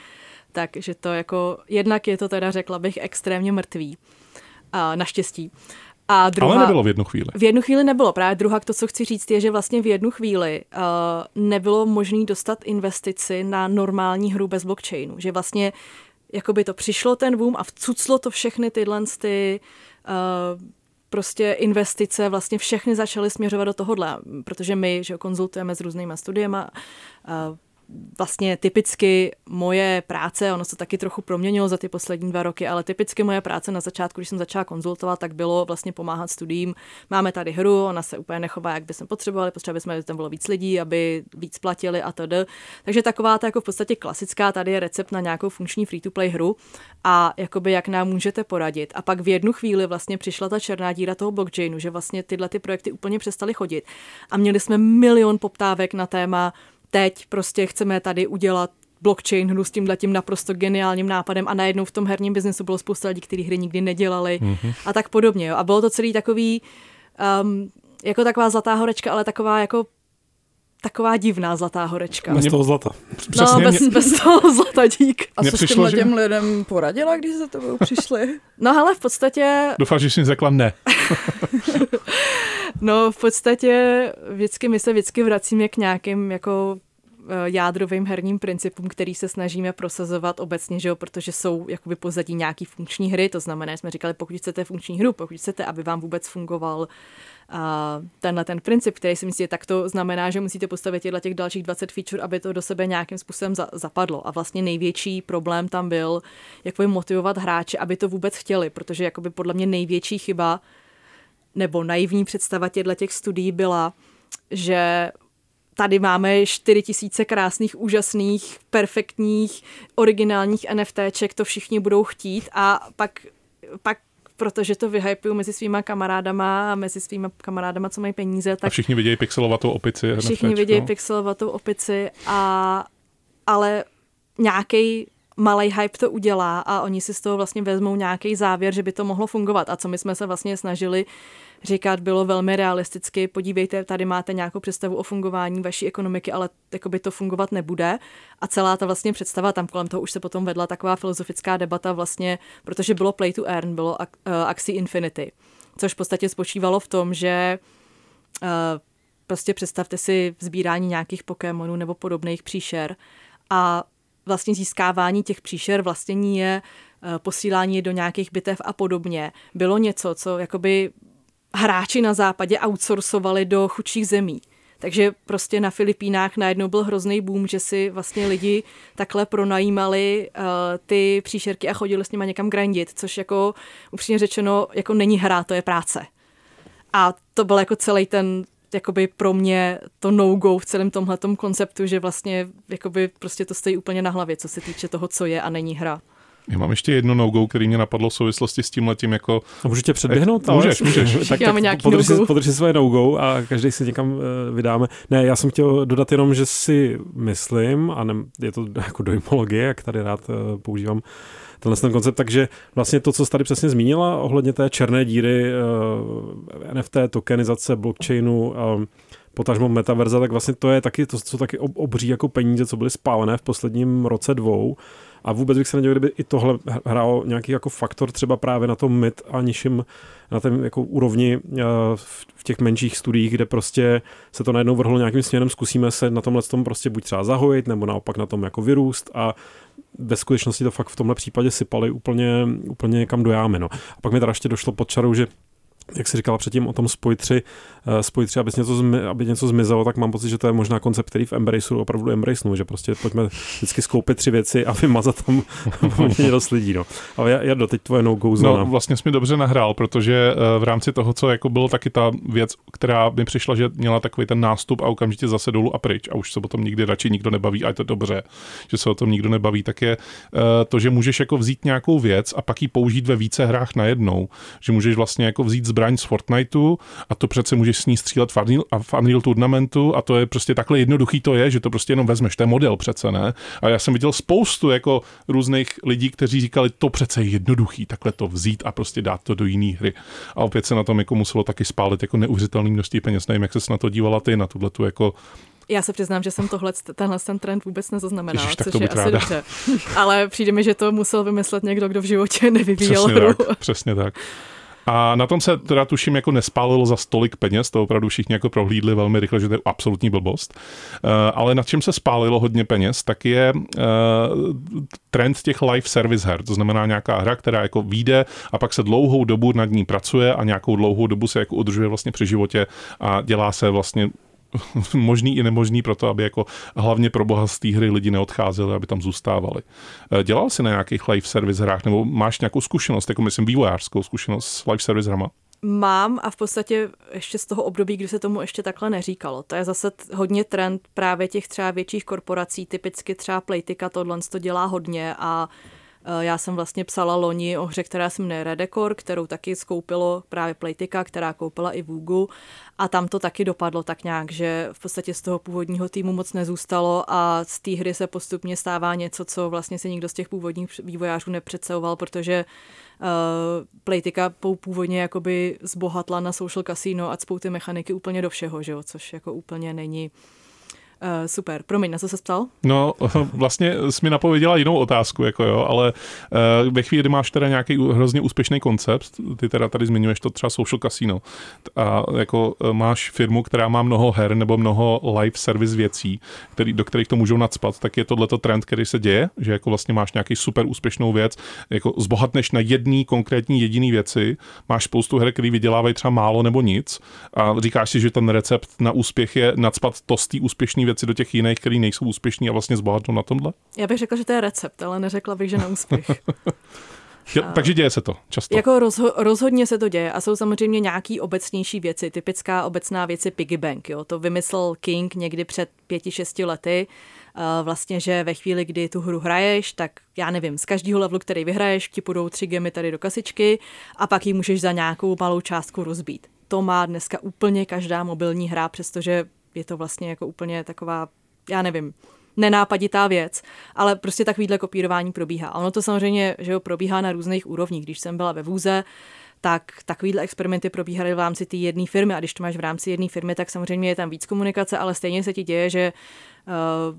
takže to jako, jednak je to teda, řekla bych, extrémně mrtvý. A naštěstí. A druhá, Ale nebylo v jednu chvíli. V jednu chvíli nebylo. Právě druhá, to, co chci říct, je, že vlastně v jednu chvíli uh, nebylo možné dostat investici na normální hru bez blockchainu. Že vlastně jakoby to přišlo ten boom a vcuclo to všechny tyhle ty uh, prostě investice, vlastně všechny začaly směřovat do tohohle, protože my, že konzultujeme s různýma studiema, uh, vlastně typicky moje práce, ono se taky trochu proměnilo za ty poslední dva roky, ale typicky moje práce na začátku, když jsem začala konzultovat, tak bylo vlastně pomáhat studiím. Máme tady hru, ona se úplně nechová, jak bychom potřebovali, potřebovali jsme, aby tam bylo víc lidí, aby víc platili a td. Takže taková ta jako v podstatě klasická, tady je recept na nějakou funkční free-to-play hru a jakoby jak nám můžete poradit. A pak v jednu chvíli vlastně přišla ta černá díra toho blockchainu, že vlastně tyhle ty projekty úplně přestaly chodit. A měli jsme milion poptávek na téma, teď prostě chceme tady udělat blockchain hru s tímhle tím naprosto geniálním nápadem a najednou v tom herním biznesu bylo spousta lidí, kteří hry nikdy nedělali mm-hmm. a tak podobně. Jo. A bylo to celý takový, um, jako taková zlatá horečka, ale taková jako taková divná zlatá horečka. Bez toho zlata. no, bez, mě... bez toho zlata dík. A co s těmhle že... těm lidem poradila, když za tebou přišli? no ale v podstatě... Doufám, že jsi řekla ne. [laughs] no v podstatě vždycky my se vždycky vracíme k nějakým jako jádrovým herním principům, který se snažíme prosazovat obecně, že jo, protože jsou jakoby pozadí nějaký funkční hry, to znamená, jsme říkali, pokud chcete funkční hru, pokud chcete, aby vám vůbec fungoval a tenhle ten princip, který si myslíte, tak to znamená, že musíte postavit těchto těch dalších 20 feature, aby to do sebe nějakým způsobem za, zapadlo. A vlastně největší problém tam byl, jak motivovat hráče, aby to vůbec chtěli, protože jakoby podle mě největší chyba nebo naivní představa těchto těch studií byla, že tady máme 4 tisíce krásných, úžasných, perfektních, originálních NFTček, to všichni budou chtít a pak, pak protože to vyhypují mezi svýma kamarádama a mezi svýma kamarádama, co mají peníze. Tak a všichni vidějí pixelovatou opici. Všichni NFTčko. vidějí pixelovatou opici, a, ale nějaký malý hype to udělá a oni si z toho vlastně vezmou nějaký závěr, že by to mohlo fungovat. A co my jsme se vlastně snažili říkat, bylo velmi realisticky. Podívejte, tady máte nějakou představu o fungování vaší ekonomiky, ale jako by to fungovat nebude. A celá ta vlastně představa, tam kolem toho už se potom vedla taková filozofická debata vlastně, protože bylo play to earn, bylo uh, Infinity, což v podstatě spočívalo v tom, že uh, prostě představte si sbírání nějakých Pokémonů nebo podobných příšer a vlastně získávání těch příšer, vlastnění je, eh, posílání je do nějakých bitev a podobně, bylo něco, co jakoby hráči na západě outsourcovali do chudších zemí. Takže prostě na Filipínách najednou byl hrozný boom, že si vlastně lidi takhle pronajímali uh, ty příšerky a chodili s nimi někam grindit, což jako upřímně řečeno jako není hra, to je práce. A to byl jako celý ten jakoby pro mě to no-go v celém tomhletom konceptu, že vlastně jakoby prostě to stojí úplně na hlavě, co se týče toho, co je a není hra. Já mám ještě jedno no-go, který mě napadlo v souvislosti s tím letím jako... A můžu tě předběhnout? Ale... Můžeš, můžeš. [laughs] tak, tak nějaký podrž, no-go. si, podrž si své no-go a každý si někam uh, vydáme. Ne, já jsem chtěl dodat jenom, že si myslím, a ne, je to jako dojmologie, jak tady rád uh, používám tenhle ten koncept, takže vlastně to, co jsi tady přesně zmínila ohledně té černé díry, uh, NFT, tokenizace, blockchainu, uh, potažmo metaverza, tak vlastně to je taky to, co taky obří jako peníze, co byly spálené v posledním roce dvou. A vůbec bych se nedělal, kdyby i tohle hrálo nějaký jako faktor třeba právě na tom mid a nižším na té jako úrovni v těch menších studiích, kde prostě se to najednou vrhlo nějakým směrem, zkusíme se na tomhle tom prostě buď třeba zahojit, nebo naopak na tom jako vyrůst a ve skutečnosti to fakt v tomhle případě sypali úplně, úplně někam do jámy. No. A pak mi teda ještě došlo pod čarou, že jak jsi říkala předtím o tom spoj 3, uh, spoj 3 aby, něco zmi, aby něco zmizelo, tak mám pocit, že to je možná koncept, který v Embraceu opravdu embracenu, že prostě pojďme vždycky skoupit tři věci a vymazat tam poměrně [laughs] dost lidí. No. Ale já, já doteď tvoje no-go zóna. No, vlastně jsi mi dobře nahrál, protože uh, v rámci toho, co jako bylo taky ta věc, která mi přišla, že měla takový ten nástup a okamžitě zase dolů a pryč a už se o tom nikdy radši nikdo nebaví a je to dobře, že se o tom nikdo nebaví, tak je uh, to, že můžeš jako vzít nějakou věc a pak ji použít ve více hrách najednou, že můžeš vlastně jako vzít zbraň z Fortniteu a to přece můžeš s ní střílet v Unreal, v Unreal Tournamentu a to je prostě takhle jednoduchý to je, že to prostě jenom vezmeš, to je model přece, ne? A já jsem viděl spoustu jako různých lidí, kteří říkali, to přece je jednoduchý, takhle to vzít a prostě dát to do jiné hry. A opět se na tom jako muselo taky spálit jako neuvěřitelný množství peněz. Nevím, jak se na to dívala ty, na tuhle tu jako já se přiznám, že jsem tohle, tenhle ten trend vůbec nezaznamenala, Ježiš, což je asi ráda. dobře. Ale přijde mi, že to musel vymyslet někdo, kdo v životě [laughs] nevyvíjel přesně hru. Tak, přesně tak. A na tom se teda tuším jako nespálilo za stolik peněz, to opravdu všichni jako prohlídli velmi rychle, že to je absolutní blbost. Uh, ale na čem se spálilo hodně peněz, tak je uh, trend těch live service her, to znamená nějaká hra, která jako vyjde a pak se dlouhou dobu nad ní pracuje a nějakou dlouhou dobu se jako udržuje vlastně při životě a dělá se vlastně [laughs] možný i nemožný pro to, aby jako hlavně pro boha z té hry lidi neodcházeli, aby tam zůstávali. Dělal jsi na nějakých live service hrách nebo máš nějakou zkušenost, jako myslím vývojářskou zkušenost s live service hrama? Mám a v podstatě ještě z toho období, kdy se tomu ještě takhle neříkalo. To je zase hodně trend právě těch třeba větších korporací, typicky třeba Playtika tohle to dělá hodně a já jsem vlastně psala loni o hře, která se jmenuje Redecor, kterou taky skoupilo právě Playtika, která koupila i Vugu a tam to taky dopadlo tak nějak, že v podstatě z toho původního týmu moc nezůstalo a z té hry se postupně stává něco, co vlastně si nikdo z těch původních vývojářů nepředstavoval, protože uh, Playtika původně jakoby zbohatla na social casino a cpou ty mechaniky úplně do všeho, že jo? což jako úplně není Uh, super. Promiň, na co se ptal? No, [laughs] vlastně jsi mi napověděla jinou otázku, jako jo, ale uh, ve chvíli, kdy máš teda nějaký hrozně úspěšný koncept, ty teda tady zmiňuješ to třeba social casino, a jako uh, máš firmu, která má mnoho her nebo mnoho live service věcí, který, do kterých to můžou nadspat, tak je tohleto trend, který se děje, že jako vlastně máš nějaký super úspěšnou věc, jako zbohatneš na jedný konkrétní jediný věci, máš spoustu her, který vydělávají třeba málo nebo nic a říkáš si, že ten recept na úspěch je nadspat to z té úspěšné věci do těch jiných, které nejsou úspěšní a vlastně zbohatnou na tomhle? Já bych řekla, že to je recept, ale neřekla bych, že na úspěch. [laughs] Jo, takže děje se to často. Jako rozho- rozhodně se to děje a jsou samozřejmě nějaký obecnější věci. Typická obecná věc je piggy bank. Jo. To vymyslel King někdy před pěti, šesti lety. Uh, vlastně, že ve chvíli, kdy tu hru hraješ, tak já nevím, z každého levelu, který vyhraješ, ti půjdou tři gemy tady do kasičky a pak ji můžeš za nějakou malou částku rozbít. To má dneska úplně každá mobilní hra, přestože je to vlastně jako úplně taková, já nevím, nenápaditá věc, ale prostě takovýhle kopírování probíhá. A ono to samozřejmě, že jo, probíhá na různých úrovních. Když jsem byla ve vůze, tak takovýhle experimenty probíhaly v rámci té jedné firmy a když to máš v rámci jedné firmy, tak samozřejmě je tam víc komunikace, ale stejně se ti děje, že uh,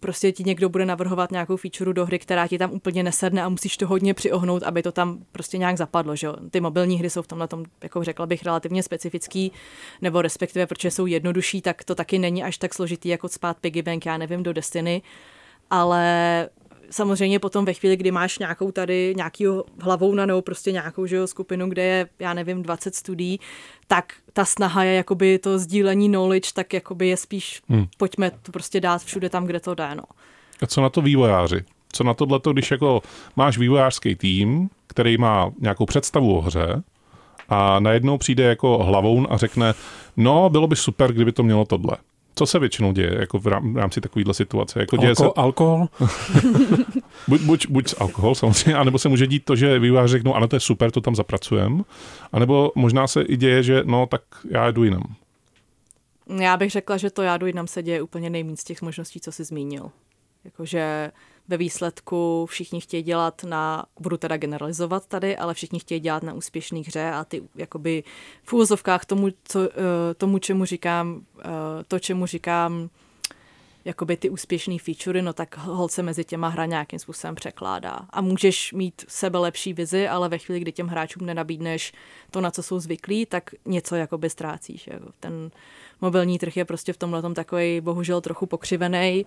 prostě ti někdo bude navrhovat nějakou feature do hry, která ti tam úplně nesedne a musíš to hodně přiohnout, aby to tam prostě nějak zapadlo. Že? Ty mobilní hry jsou v tomhle tom, jako řekla bych, relativně specifický, nebo respektive, protože jsou jednodušší, tak to taky není až tak složitý, jako spát Piggy Bank, já nevím, do Destiny, ale samozřejmě potom ve chvíli, kdy máš nějakou tady, nějaký hlavou na nebo prostě nějakou že jo, skupinu, kde je, já nevím, 20 studií, tak ta snaha je jakoby to sdílení knowledge, tak jakoby je spíš, hmm. pojďme to prostě dát všude tam, kde to jde, no. A co na to vývojáři? Co na tohle, když jako máš vývojářský tým, který má nějakou představu o hře a najednou přijde jako hlavoun a řekne, no, bylo by super, kdyby to mělo tohle. Co se většinou děje jako v rámci takovéhle situace? Jako děje Alko, se... Alkohol? [laughs] buď, buď, buď alkohol samozřejmě, anebo se může dít to, že vývojáři řeknou, ano, to je super, to tam zapracujem. anebo možná se i děje, že no, tak já jdu jinam. Já bych řekla, že to já jdu jinam se děje úplně nejméně z těch možností, co jsi zmínil. Jakože ve výsledku všichni chtějí dělat na, budu teda generalizovat tady, ale všichni chtějí dělat na úspěšných hře a ty jakoby v úvozovkách tomu, co, eh, tomu čemu říkám, eh, to, čemu říkám, jakoby ty úspěšné featurey, no tak holce mezi těma hra nějakým způsobem překládá. A můžeš mít sebe lepší vizi, ale ve chvíli, kdy těm hráčům nenabídneš to, na co jsou zvyklí, tak něco jakoby ztrácíš. Jako ten mobilní trh je prostě v tomhle takový bohužel trochu pokřivený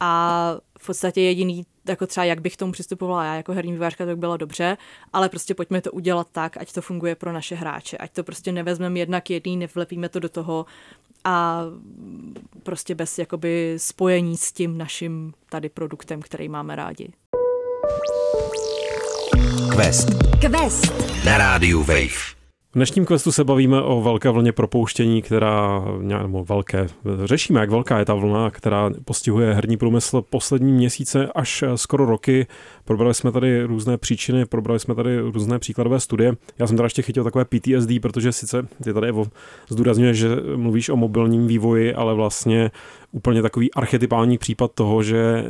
a v podstatě jediný, jako třeba jak bych k tomu přistupovala já jako herní vývářka, to by bylo dobře, ale prostě pojďme to udělat tak, ať to funguje pro naše hráče, ať to prostě nevezmeme jednak jedný, nevlepíme to do toho a prostě bez jakoby spojení s tím naším tady produktem, který máme rádi. Quest. Quest. Na rádiu Wave. V dnešním questu se bavíme o velké vlně propouštění, která, nebo velké, řešíme, jak velká je ta vlna, která postihuje herní průmysl poslední měsíce až skoro roky. Probrali jsme tady různé příčiny, probrali jsme tady různé příkladové studie. Já jsem teda ještě chytil takové PTSD, protože sice ty tady zdůrazňuje, že mluvíš o mobilním vývoji, ale vlastně úplně takový archetypální případ toho, že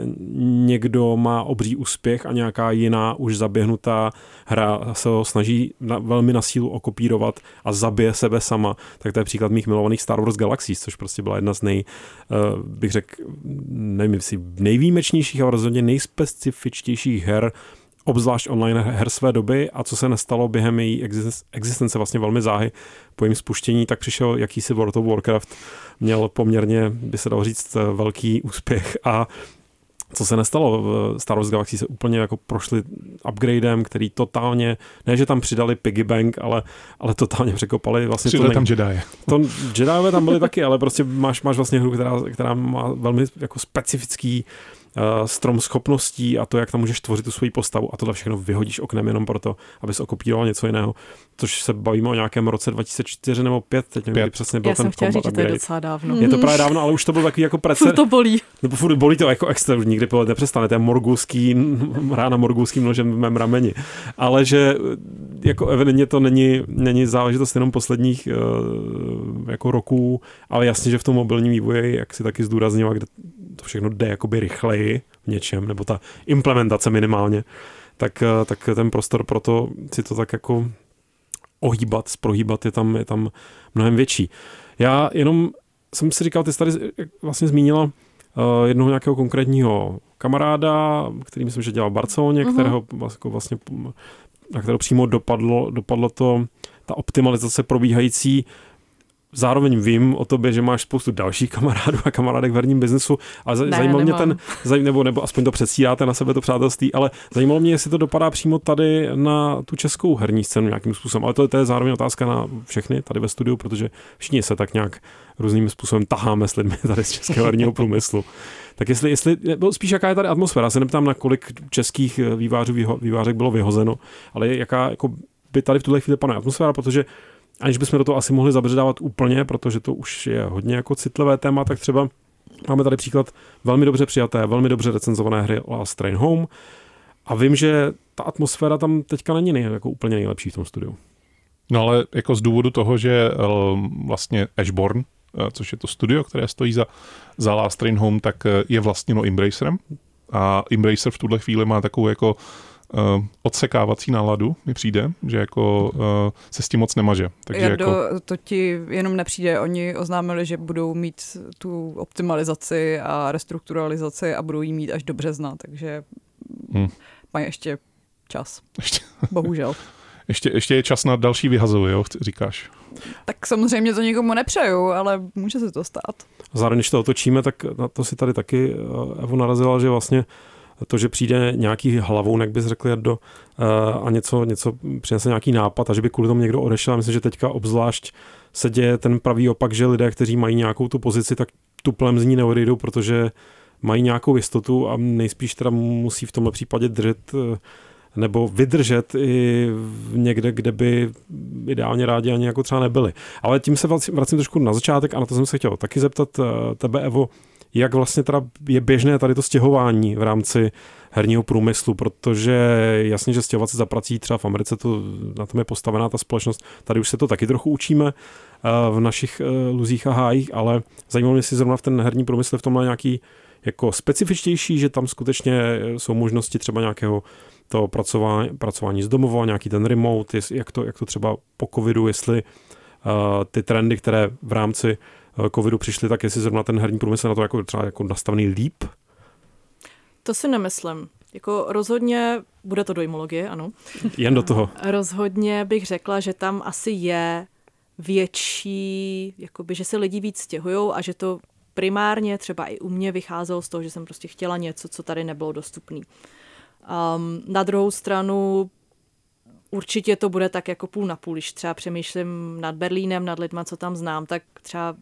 někdo má obří úspěch a nějaká jiná už zaběhnutá hra se ho snaží na, velmi na sílu okopírovat a zabije sebe sama, tak to je příklad mých milovaných Star Wars Galaxies, což prostě byla jedna z nej, uh, bych řekl, nevím, jestli nejvýjimečnějších, ale rozhodně nejspecifičtějších her, obzvlášť online her své doby a co se nestalo během její existence vlastně velmi záhy. Po jejím spuštění, tak přišel jakýsi World of Warcraft, měl poměrně, by se dalo říct, velký úspěch. A co se nestalo, Star Wars Galaxy se úplně jako prošli upgradem, který totálně, ne že tam přidali Piggy Bank, ale, ale totálně překopali vlastně Přidali to tam Jedi. To Jediové tam byly taky, ale prostě máš, máš vlastně hru, která, která má velmi jako specifický uh, strom schopností a to, jak tam můžeš tvořit tu svoji postavu a tohle všechno vyhodíš oknem jenom proto, abys okopíroval něco jiného. Což se bavíme o nějakém roce 2004 nebo 5, teď nevím, přesně byl Já ten jsem chtěla říct, že to je docela dávno. Je to právě dávno, ale už to byl takový jako precedent. to bolí. Nebo furt bolí to jako extra, už nikdy pohled nepřestane, to je morgulský, [laughs] rána morgulským nožem v mém rameni. Ale že jako evidentně to není, není záležitost jenom posledních uh, jako roků, ale jasně, že v tom mobilním vývoji, jak si taky zdůraznila, kde to všechno jde jakoby rychleji v něčem, nebo ta implementace minimálně, tak, eh, tak ten prostor pro to si to tak jako ohýbat, prohýbat je tam, je tam mnohem větší. Já jenom jsem si říkal, ty jsi tady vlastně zmínila uh, jednoho nějakého konkrétního kamaráda, který myslím, že dělal v Barceloně, uh-huh. kterého jako vlastně, na kterého přímo dopadlo, dopadlo to, ta optimalizace probíhající zároveň vím o tobě, že máš spoustu dalších kamarádů a kamarádek v herním biznesu, ale ne, zajímalo mě ten, zaj, nebo, nebo aspoň to předstíráte na sebe to přátelství, ale zajímalo mě, jestli to dopadá přímo tady na tu českou herní scénu nějakým způsobem. Ale to, to je zároveň otázka na všechny tady ve studiu, protože všichni se tak nějak různým způsobem taháme s lidmi tady z českého herního průmyslu. Tak jestli, jestli nebo spíš jaká je tady atmosféra, já se neptám, na kolik českých vývářů, vývářek bylo vyhozeno, ale jaká jako by tady v tuhle chvíli panuje atmosféra, protože aniž bychom do toho asi mohli zabředávat úplně, protože to už je hodně jako citlivé téma, tak třeba máme tady příklad velmi dobře přijaté, velmi dobře recenzované hry Last Train Home a vím, že ta atmosféra tam teďka není nej, jako úplně nejlepší v tom studiu. No ale jako z důvodu toho, že eh, vlastně Ashborn, eh, což je to studio, které stojí za, za Last Train Home, tak eh, je vlastněno Embracerem a Embracer v tuhle chvíli má takovou jako uh, odsekávací náladu, mi přijde, že jako uh, se s tím moc nemaže. Takže Jardo, jako... to ti jenom nepřijde. Oni oznámili, že budou mít tu optimalizaci a restrukturalizaci a budou jí mít až do března, takže hmm. mají ještě čas. [laughs] Ještě. Bohužel. ještě, ještě je čas na další vyhazovy, jo, říkáš? Tak samozřejmě to nikomu nepřeju, ale může se to stát. Zároveň, když to otočíme, tak na to si tady taky eh, Evo narazila, že vlastně to, že přijde nějaký hlavou, jak bys řekl, do a něco, něco přinese nějaký nápad a že by kvůli tomu někdo odešel. A myslím, že teďka obzvlášť se děje ten pravý opak, že lidé, kteří mají nějakou tu pozici, tak tu plem z ní neodejdou, protože mají nějakou jistotu a nejspíš teda musí v tomhle případě držet eh, nebo vydržet i někde, kde by ideálně rádi ani jako třeba nebyli. Ale tím se vracím, vracím trošku na začátek a na to jsem se chtěl taky zeptat eh, tebe, Evo, jak vlastně teda je běžné tady to stěhování v rámci herního průmyslu, protože jasně, že stěhovat se za prací třeba v Americe, to, na tom je postavená ta společnost, tady už se to taky trochu učíme eh, v našich luzích a hájích, ale zajímalo mě si zrovna v ten herní průmysl v tomhle nějaký jako specifičtější, že tam skutečně jsou možnosti třeba nějakého to pracování, pracování z domova, nějaký ten remote, jak to, jak to třeba po covidu, jestli ty trendy, které v rámci covidu přišly, tak jestli zrovna ten herní průmysl na to jako třeba jako nastavený líp? To si nemyslím. Jako rozhodně, bude to dojmologie, ano. Jen do toho. Rozhodně bych řekla, že tam asi je větší, jakoby, že se lidi víc stěhují a že to primárně třeba i u mě vycházelo z toho, že jsem prostě chtěla něco, co tady nebylo dostupné. Um, na druhou stranu určitě to bude tak jako půl na půl, když třeba přemýšlím nad Berlínem, nad lidma, co tam znám, tak třeba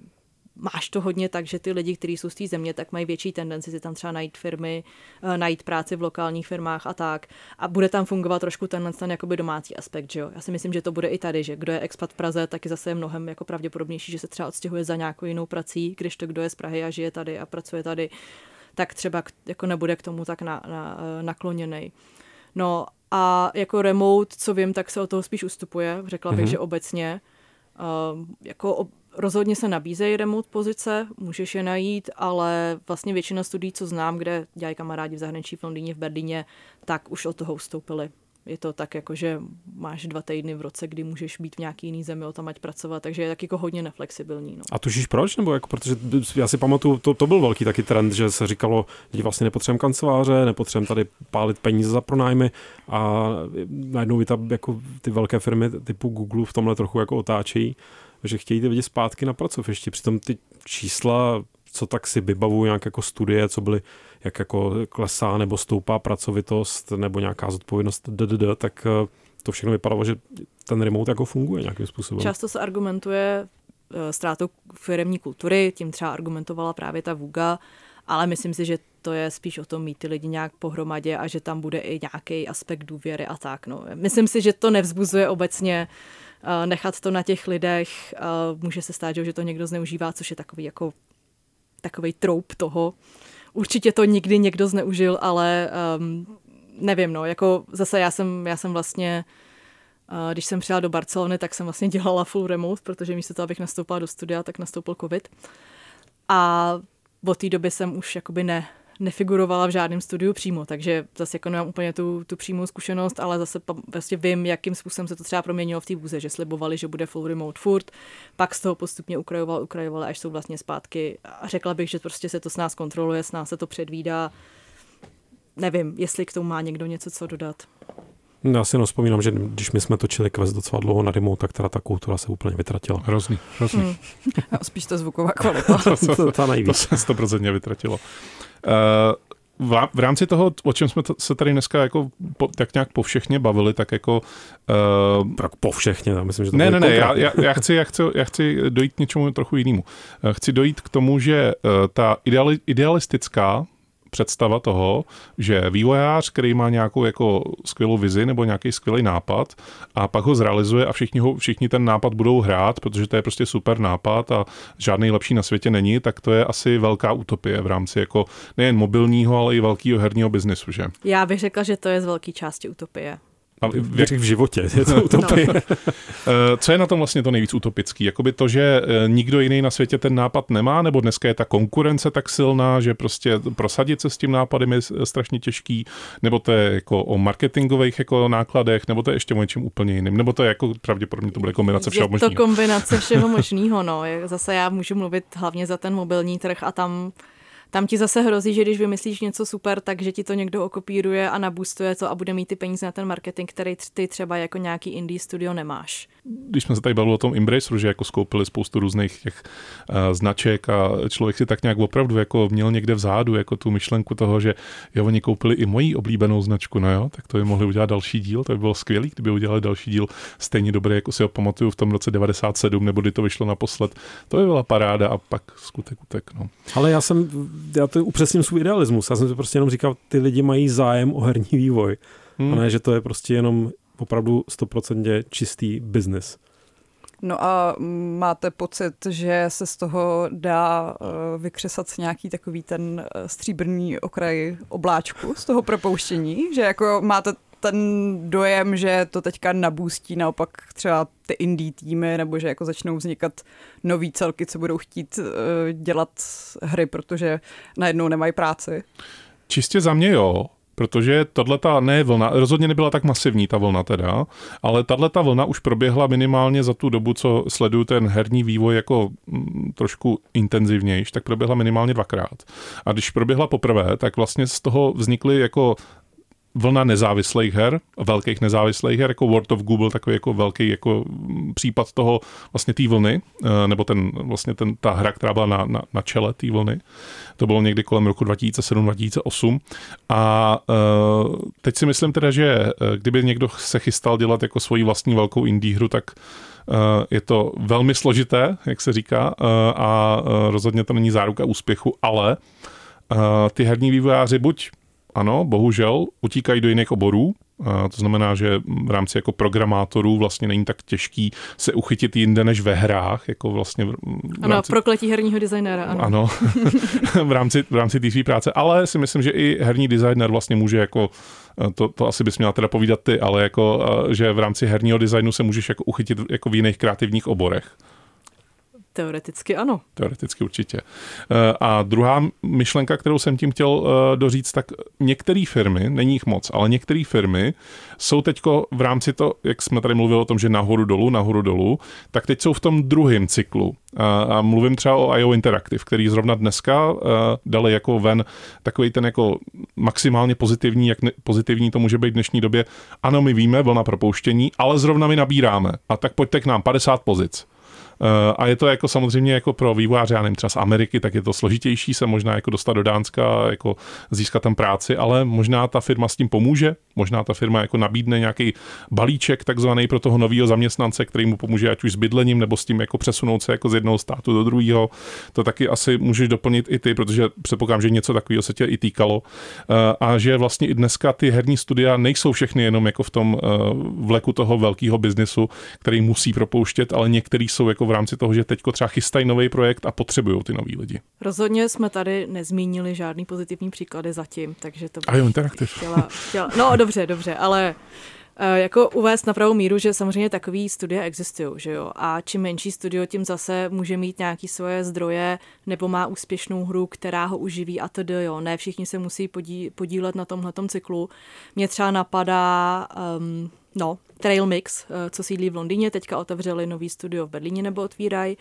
máš to hodně tak, že ty lidi, kteří jsou z té země, tak mají větší tendenci si tam třeba najít firmy, eh, najít práci v lokálních firmách a tak. A bude tam fungovat trošku tenhle ten jakoby domácí aspekt, že jo. Já si myslím, že to bude i tady, že kdo je expat v Praze, tak je zase mnohem jako pravděpodobnější, že se třeba odstěhuje za nějakou jinou prací, když to kdo je z Prahy a žije tady a pracuje tady, tak třeba jako nebude k tomu tak na, na, eh, nakloněný. No a jako remote, co vím, tak se o toho spíš ustupuje. Řekla bych, mm-hmm. že obecně. Uh, jako Rozhodně se nabízejí remote pozice, můžeš je najít, ale vlastně většina studií, co znám, kde dělají kamarádi v zahraničí, v Londýně, v Berlíně, tak už od toho ustoupili. Je to tak, jako že máš dva týdny v roce, kdy můžeš být v nějaký jiný zemi, o tam ať pracovat, takže je tak jako hodně neflexibilní. No. A tušíš proč? Nebo jako, protože já si pamatuju, to, to byl velký taky trend, že se říkalo, že vlastně nepotřebujeme kanceláře, nepotřebujeme tady pálit peníze za pronájmy a najednou tam jako ty velké firmy typu Google v tomhle trochu jako otáčejí že chtějí ty lidi zpátky na pracoviště. Přitom ty čísla, co tak si vybavují nějak jako studie, co byly, jak jako klesá nebo stoupá pracovitost nebo nějaká zodpovědnost, ddd, tak eh, to všechno vypadalo, že ten remote jako funguje nějakým způsobem. Často se argumentuje eh, ztrátou firemní kultury, tím třeba argumentovala právě ta VUGA, ale myslím si, že to je spíš o tom mít ty lidi nějak pohromadě a že tam bude i nějaký aspekt důvěry a tak. No. Myslím si, že to nevzbuzuje obecně nechat to na těch lidech. Eh, může se stát, že to někdo zneužívá, což je takový jako takový troup toho. Určitě to nikdy někdo zneužil, ale um, nevím, no, jako zase já jsem, já jsem vlastně uh, když jsem přijela do Barcelony, tak jsem vlastně [laughs] dělala full remote, protože místo toho, abych nastoupila do studia, tak nastoupil covid. A od té doby jsem už jakoby ne, nefigurovala v žádném studiu přímo, takže zase jako nemám úplně tu, tu přímou zkušenost, ale zase vlastně vím, jakým způsobem se to třeba proměnilo v té vůze, že slibovali, že bude full remote furt, pak z toho postupně ukrajoval, ukrajoval, až jsou vlastně zpátky a řekla bych, že prostě se to s nás kontroluje, s nás se to předvídá. Nevím, jestli k tomu má někdo něco co dodat. Já si jenom vzpomínám, že když my jsme točili quest docela dlouho na remote, tak teda ta kultura se úplně vytratila. Hrozný, hrozný. Hmm. Spíš ta zvuková [laughs] kvalita. to, to, to, to, to se stoprocentně vytratilo. Uh, v rámci toho, o čem jsme se tady dneska jako po, tak nějak povšechně bavili, tak jako... Uh, tak povšechně, já myslím, že to Ne, ne, ne, já, já, já, chci, já, chci, já chci dojít k něčemu trochu jinému. Chci dojít k tomu, že uh, ta ideali, idealistická představa toho, že vývojář, který má nějakou jako skvělou vizi nebo nějaký skvělý nápad a pak ho zrealizuje a všichni, ho, všichni ten nápad budou hrát, protože to je prostě super nápad a žádný lepší na světě není, tak to je asi velká utopie v rámci jako nejen mobilního, ale i velkého herního biznesu, že? Já bych řekla, že to je z velké části utopie. A v, v životě je to utopie. [laughs] No. Eh, co je na tom vlastně to nejvíc utopický? Jakoby to, že eh, nikdo jiný na světě ten nápad nemá, nebo dneska je ta konkurence tak silná, že prostě prosadit se s tím nápadem je strašně těžký, nebo to je jako o marketingových jako nákladech, nebo to je ještě o něčem úplně jiným, nebo to je jako pravděpodobně to bude kombinace všeho možného. Je to kombinace [laughs] všeho možného, no. Zase já můžu mluvit hlavně za ten mobilní trh a tam Tam ti zase hrozí, že když vymyslíš něco super, takže ti to někdo okopíruje a nabustuje to a bude mít ty peníze na ten marketing, který ty třeba jako nějaký indie studio nemáš. Když jsme se tady bavili o tom Embraceru, že jako skoupili spoustu různých těch uh, značek a člověk si tak nějak opravdu jako měl někde vzadu jako tu myšlenku toho, že jo, oni koupili i moji oblíbenou značku, no jo, tak to by mohli udělat další díl, to by bylo skvělý, kdyby udělali další díl stejně dobrý, jako si ho pamatuju v tom roce 97, nebo kdy to vyšlo naposled. To by byla paráda a pak skutek utek. No. Ale já jsem, já to upřesním svůj idealismus. Já jsem si prostě jenom říkal, ty lidi mají zájem o herní vývoj. Hmm. A ne, že to je prostě jenom opravdu 100% čistý biznis. No a máte pocit, že se z toho dá uh, vykřesat nějaký takový ten uh, stříbrný okraj obláčku z toho propouštění? Že jako máte ten dojem, že to teďka nabůstí naopak třeba ty indie týmy, nebo že jako začnou vznikat nový celky, co budou chtít uh, dělat hry, protože najednou nemají práci? Čistě za mě jo, protože tahle ta ne vlna, rozhodně nebyla tak masivní ta vlna teda, ale tahle ta vlna už proběhla minimálně za tu dobu, co sleduju ten herní vývoj jako mm, trošku intenzivnější, tak proběhla minimálně dvakrát. A když proběhla poprvé, tak vlastně z toho vznikly jako vlna nezávislých her, velkých nezávislých her, jako World of Google, takový jako velký jako případ toho vlastně té vlny, eh, nebo ten vlastně ten, ta hra, která byla na, na, na čele té vlny. To bylo někdy kolem roku 2007-2008. A uh, teď si myslím teda, že eh, kdyby někdo se chystal dělat jako svoji vlastní velkou indie hru, tak je to velmi složité, jak se říká, a rozhodně to není záruka úspěchu, ale ty herní vývojáři buď ano, bohužel utíkají do jiných oborů, a to znamená, že v rámci jako programátorů vlastně není tak těžký se uchytit jinde než ve hrách, jako vlastně v Ano, rámci... prokletí herního designéra, ano. Ano, [laughs] v rámci, v rámci té své práce, ale si myslím, že i herní designer vlastně může jako to, to asi bys měla teda povídat ty, ale jako, že v rámci herního designu se můžeš jako uchytit jako v jiných kreativních oborech. Teoreticky ano. Teoreticky určitě. Eh, a druhá myšlenka, kterou jsem tím chtěl eh, doříct, tak některé firmy, není jich moc, ale některé firmy jsou teď v rámci to, jak jsme tady mluvili o tom, že nahoru dolů, nahoru dolů, tak teď jsou v tom druhém cyklu. A, a mluvím třeba o IO Interactive, který zrovna dneska dali jako ven takový ten jako maximálně pozitivní, jak ne, pozitivní to může být v dnešní době. Ano, my víme, vlna propouštění, ale zrovna my nabíráme. A tak pojďte k nám, 50 pozic. Eh, a je to jako samozřejmě jako pro vývojáře, já nevím, třeba z Ameriky, tak je to složitější se možná jako dostat do Dánska, jako získat tam práci, ale možná ta firma s tím pomůže, možná ta firma jako nabídne nějaký balíček takzvaný pro toho nového zaměstnance, který mu pomůže ať už s bydlením nebo s tím jako přesunout se jako z jednoho státu do druhého. To taky asi můžeš doplnit i ty, protože předpokládám, že něco takového se tě i týkalo. Eh, a že vlastně i dneska ty herní studia nejsou všechny jenom jako v tom eh, vleku toho velkého biznesu, který musí propouštět, ale některý jsou jako v rámci toho, že teďko třeba chystají nový projekt a potřebují ty nový lidi. Rozhodně jsme tady nezmínili žádný pozitivní příklady zatím, takže to bych Interactive. Chtěla, chtěla, no dobře, dobře, ale eh, jako uvést na pravou míru, že samozřejmě takový studie existují, že jo. A čím menší studio, tím zase může mít nějaký svoje zdroje nebo má úspěšnou hru, která ho uživí a tedy, jo. Ne všichni se musí podí, podílet na tomhle cyklu. Mě třeba napadá um, No, Trail Mix, eh, co sídlí v Londýně, teďka otevřeli nový studio v Berlíně nebo otvírají.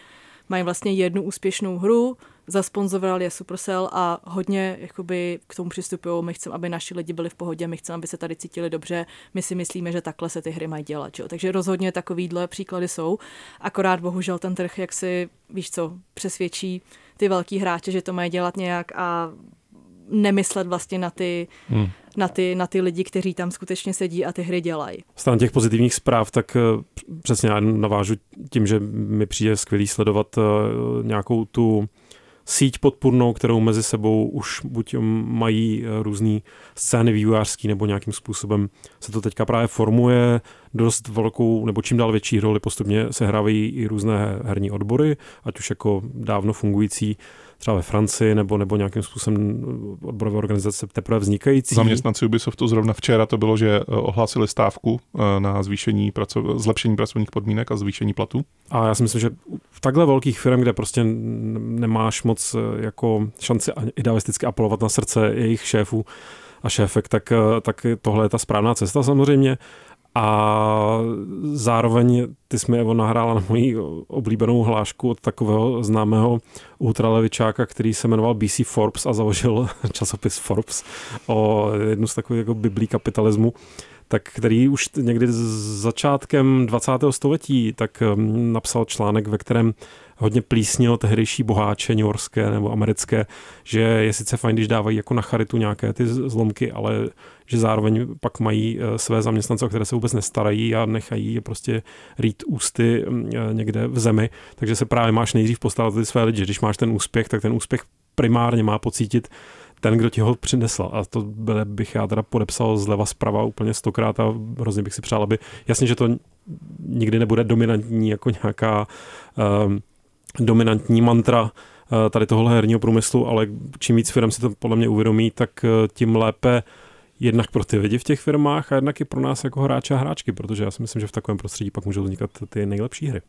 Mají vlastně jednu úspěšnou hru, zasponzorovali je Supercell a hodně jakoby k tomu přistupují. My chceme, aby naši lidi byli v pohodě, my chceme, aby se tady cítili dobře. My si myslíme, že takhle se ty hry mají dělat. Že? Takže rozhodně takovýhle příklady jsou. Akorát bohužel ten trh, jak si, víš co, přesvědčí ty velký hráče, že to mají dělat nějak a nemyslet vlastně na ty, hmm. na, ty, na ty lidi, kteří tam skutečně sedí a ty hry dělají. Stran těch pozitivních zpráv, tak eh, přesně já navážu tím, že mi přijde skvělý sledovat eh, nějakou tu síť podpůrnou, kterou mezi sebou už buď mají eh, různé scény vývojářský nebo nějakým způsobem se to teďka právě formuje dost velkou nebo čím dál větší roli postupně se hrávají i různé herní odbory, ať už jako dávno fungující třeba ve Francii nebo, nebo nějakým způsobem odborové organizace teprve vznikající. Zaměstnanci Ubisoftu zrovna včera to bylo, že eh, ohlásili stávku eh, na zvýšení praco- zlepšení pracovních podmínek a zvýšení platů. A já si myslím, že v takhle velkých firm, kde prostě nemáš moc eh, jako šanci idealisticky apelovat na srdce jejich šéfů a šéfek, tak, tak tohle je ta správná cesta samozřejmě A zároveň ty jsi mi Evo nahrála na moji oblíbenou hlášku od takového známého ultralevičáka, který se jmenoval BC Forbes a založil [laughs] časopis Forbes o jednu z takových jako biblí kapitalismu tak který už někdy začátkem 20. století tak um, napsal článek, ve kterém hodně plísnil tehdejší boháče Yorkské nebo americké, že je sice fajn, když dávají jako na charitu nějaké ty zlomky, ale že zároveň pak mají eh, své zaměstnance, o které se vůbec nestarají a nechají je prostě rýt ústy eh, někde v zemi. Takže se právě máš nejdřív postarat ty své lidi. Když máš ten úspěch, tak ten úspěch primárně má pocítit ten, kdo ti ho přinesl. A to bych já teda podepsal zleva zprava úplně stokrát a hrozně bych si přál, aby jasně, že to nikdy nebude dominantní jako nějaká um, dominantní mantra uh, tady tohohle herního průmyslu, ale čím víc firm si to podle mě uvědomí, tak uh, tím lépe jednak pro ty lidi v těch firmách a jednak i pro nás jako hráče a hráčky, protože já si myslím, že v takovém prostředí pak můžou vznikat ty nejlepší hry.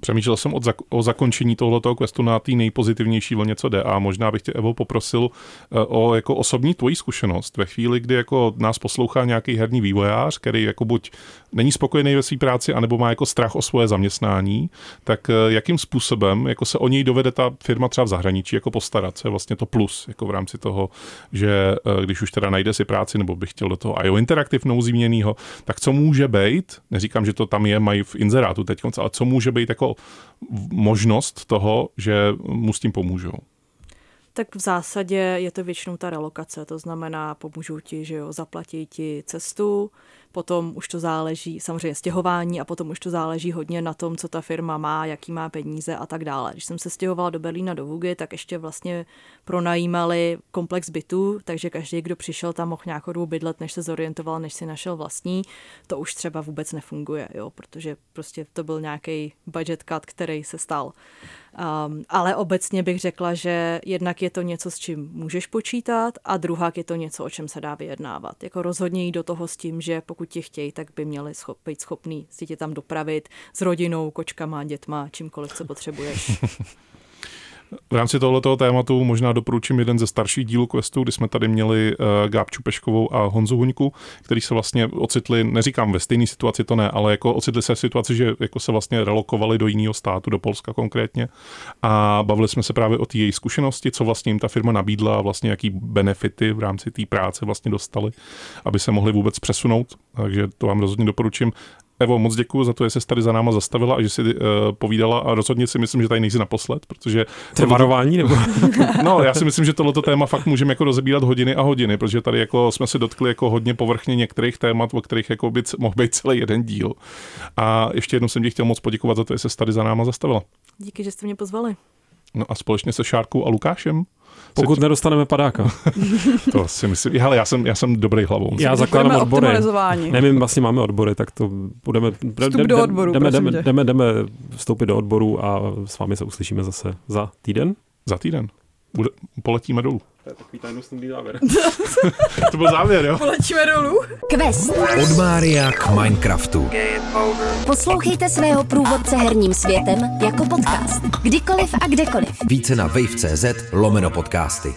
Přemýšlel jsem o zakončení tohoto questu na té nejpozitivnější vlně, co jde. A možná bych tě, Evo, poprosil eh, o jako osobní tvoji zkušenost. Ve chvíli, kdy jako nás poslouchá nějaký herní vývojář, který jako buď není spokojený ve své práci, anebo má jako strach o svoje zaměstnání, tak eh, jakým způsobem jako se o něj dovede ta firma třeba v zahraničí jako postarat, co je vlastně to plus jako v rámci toho, že eh, když už teda najde si práci, nebo bych chtěl do toho IO Interactive nouzíměnýho, tak co může být, neříkám, že to tam je, mají v inzerátu teď, ale co může být jako možnost toho, že mu s tím pomůžou? Tak v zásadě je to většinou ta relokace, to znamená, pomůžou ti, že jo, zaplatí ti cestu, potom už to záleží, samozřejmě stěhování a potom už to záleží hodně na tom, co ta firma má, jaký má peníze a tak dále. Když jsem se stěhovala do Berlína do Vugy, tak ještě vlastně pronajímali komplex bytů, takže každý, kdo přišel tam mohl nějakou dobu bydlet, než se zorientoval, než si našel vlastní, to už třeba vůbec nefunguje, jo, protože prostě to byl nějaký budget cut, který se stal. Um, ale obecně bych řekla, že jednak je to něco, s čím můžeš počítat a druhá je to něco, o čem se dá vyjednávat. Jako rozhodně jít do toho s tím, že pokud tě chtějí, tak by měli schop, být schopný si tě tam dopravit s rodinou, kočkama, dětma, čímkoliv, co potřebuješ. [laughs] V rámci tohoto tématu možná doporučím jeden ze starších dílů Questu, kdy jsme tady měli uh, Gábču Peškovou a Honzu Huňku, který se vlastně ocitli, neříkám ve stejné situaci, to ne, ale jako ocitli se v situaci, že jako se vlastně relokovali do jiného státu, do Polska konkrétně. A bavili jsme se právě o té její zkušenosti, co vlastně jim ta firma nabídla a vlastně jaký benefity v rámci té práce vlastně dostali, aby se mohli vůbec přesunout. Takže to vám rozhodně doporučím. Evo, moc děkuji za to, že jsi tady za náma zastavila a že jsi uh, povídala a rozhodně si myslím, že tady nejsi naposled, protože... To je varování nebo? [laughs] no, já si myslím, že tohleto téma fakt můžeme jako rozebírat hodiny a hodiny, protože tady jako jsme se dotkli jako hodně povrchně některých témat, o kterých jako by mohl být celý jeden díl. A ještě jednou jsem ti chtěl moc poděkovat za to, že jsi tady za náma zastavila. Díky, že jste mě pozvali. No a společně se Šárkou a Lukášem pokud nedostaneme padáka. [laughs] to si myslím. Hele, já jsem, já jsem dobrý hlavou. Já zakládám odbory. Ne, my vlastně máme odbory, tak to budeme... Vstup do odboru, jdeme, jdeme, jdeme, jdeme vstoupit do odboru a s vámi se uslyšíme zase za týden. Za týden. Bude, poletíme dolů. To je takový tajnostný závěr. [laughs] to byl závěr, jo? Poletíme dolů. Quest. Od Mária k Minecraftu. Poslouchejte svého průvodce herním světem jako podcast. Kdykoliv a kdekoliv. Více na wave.cz lomeno podcasty.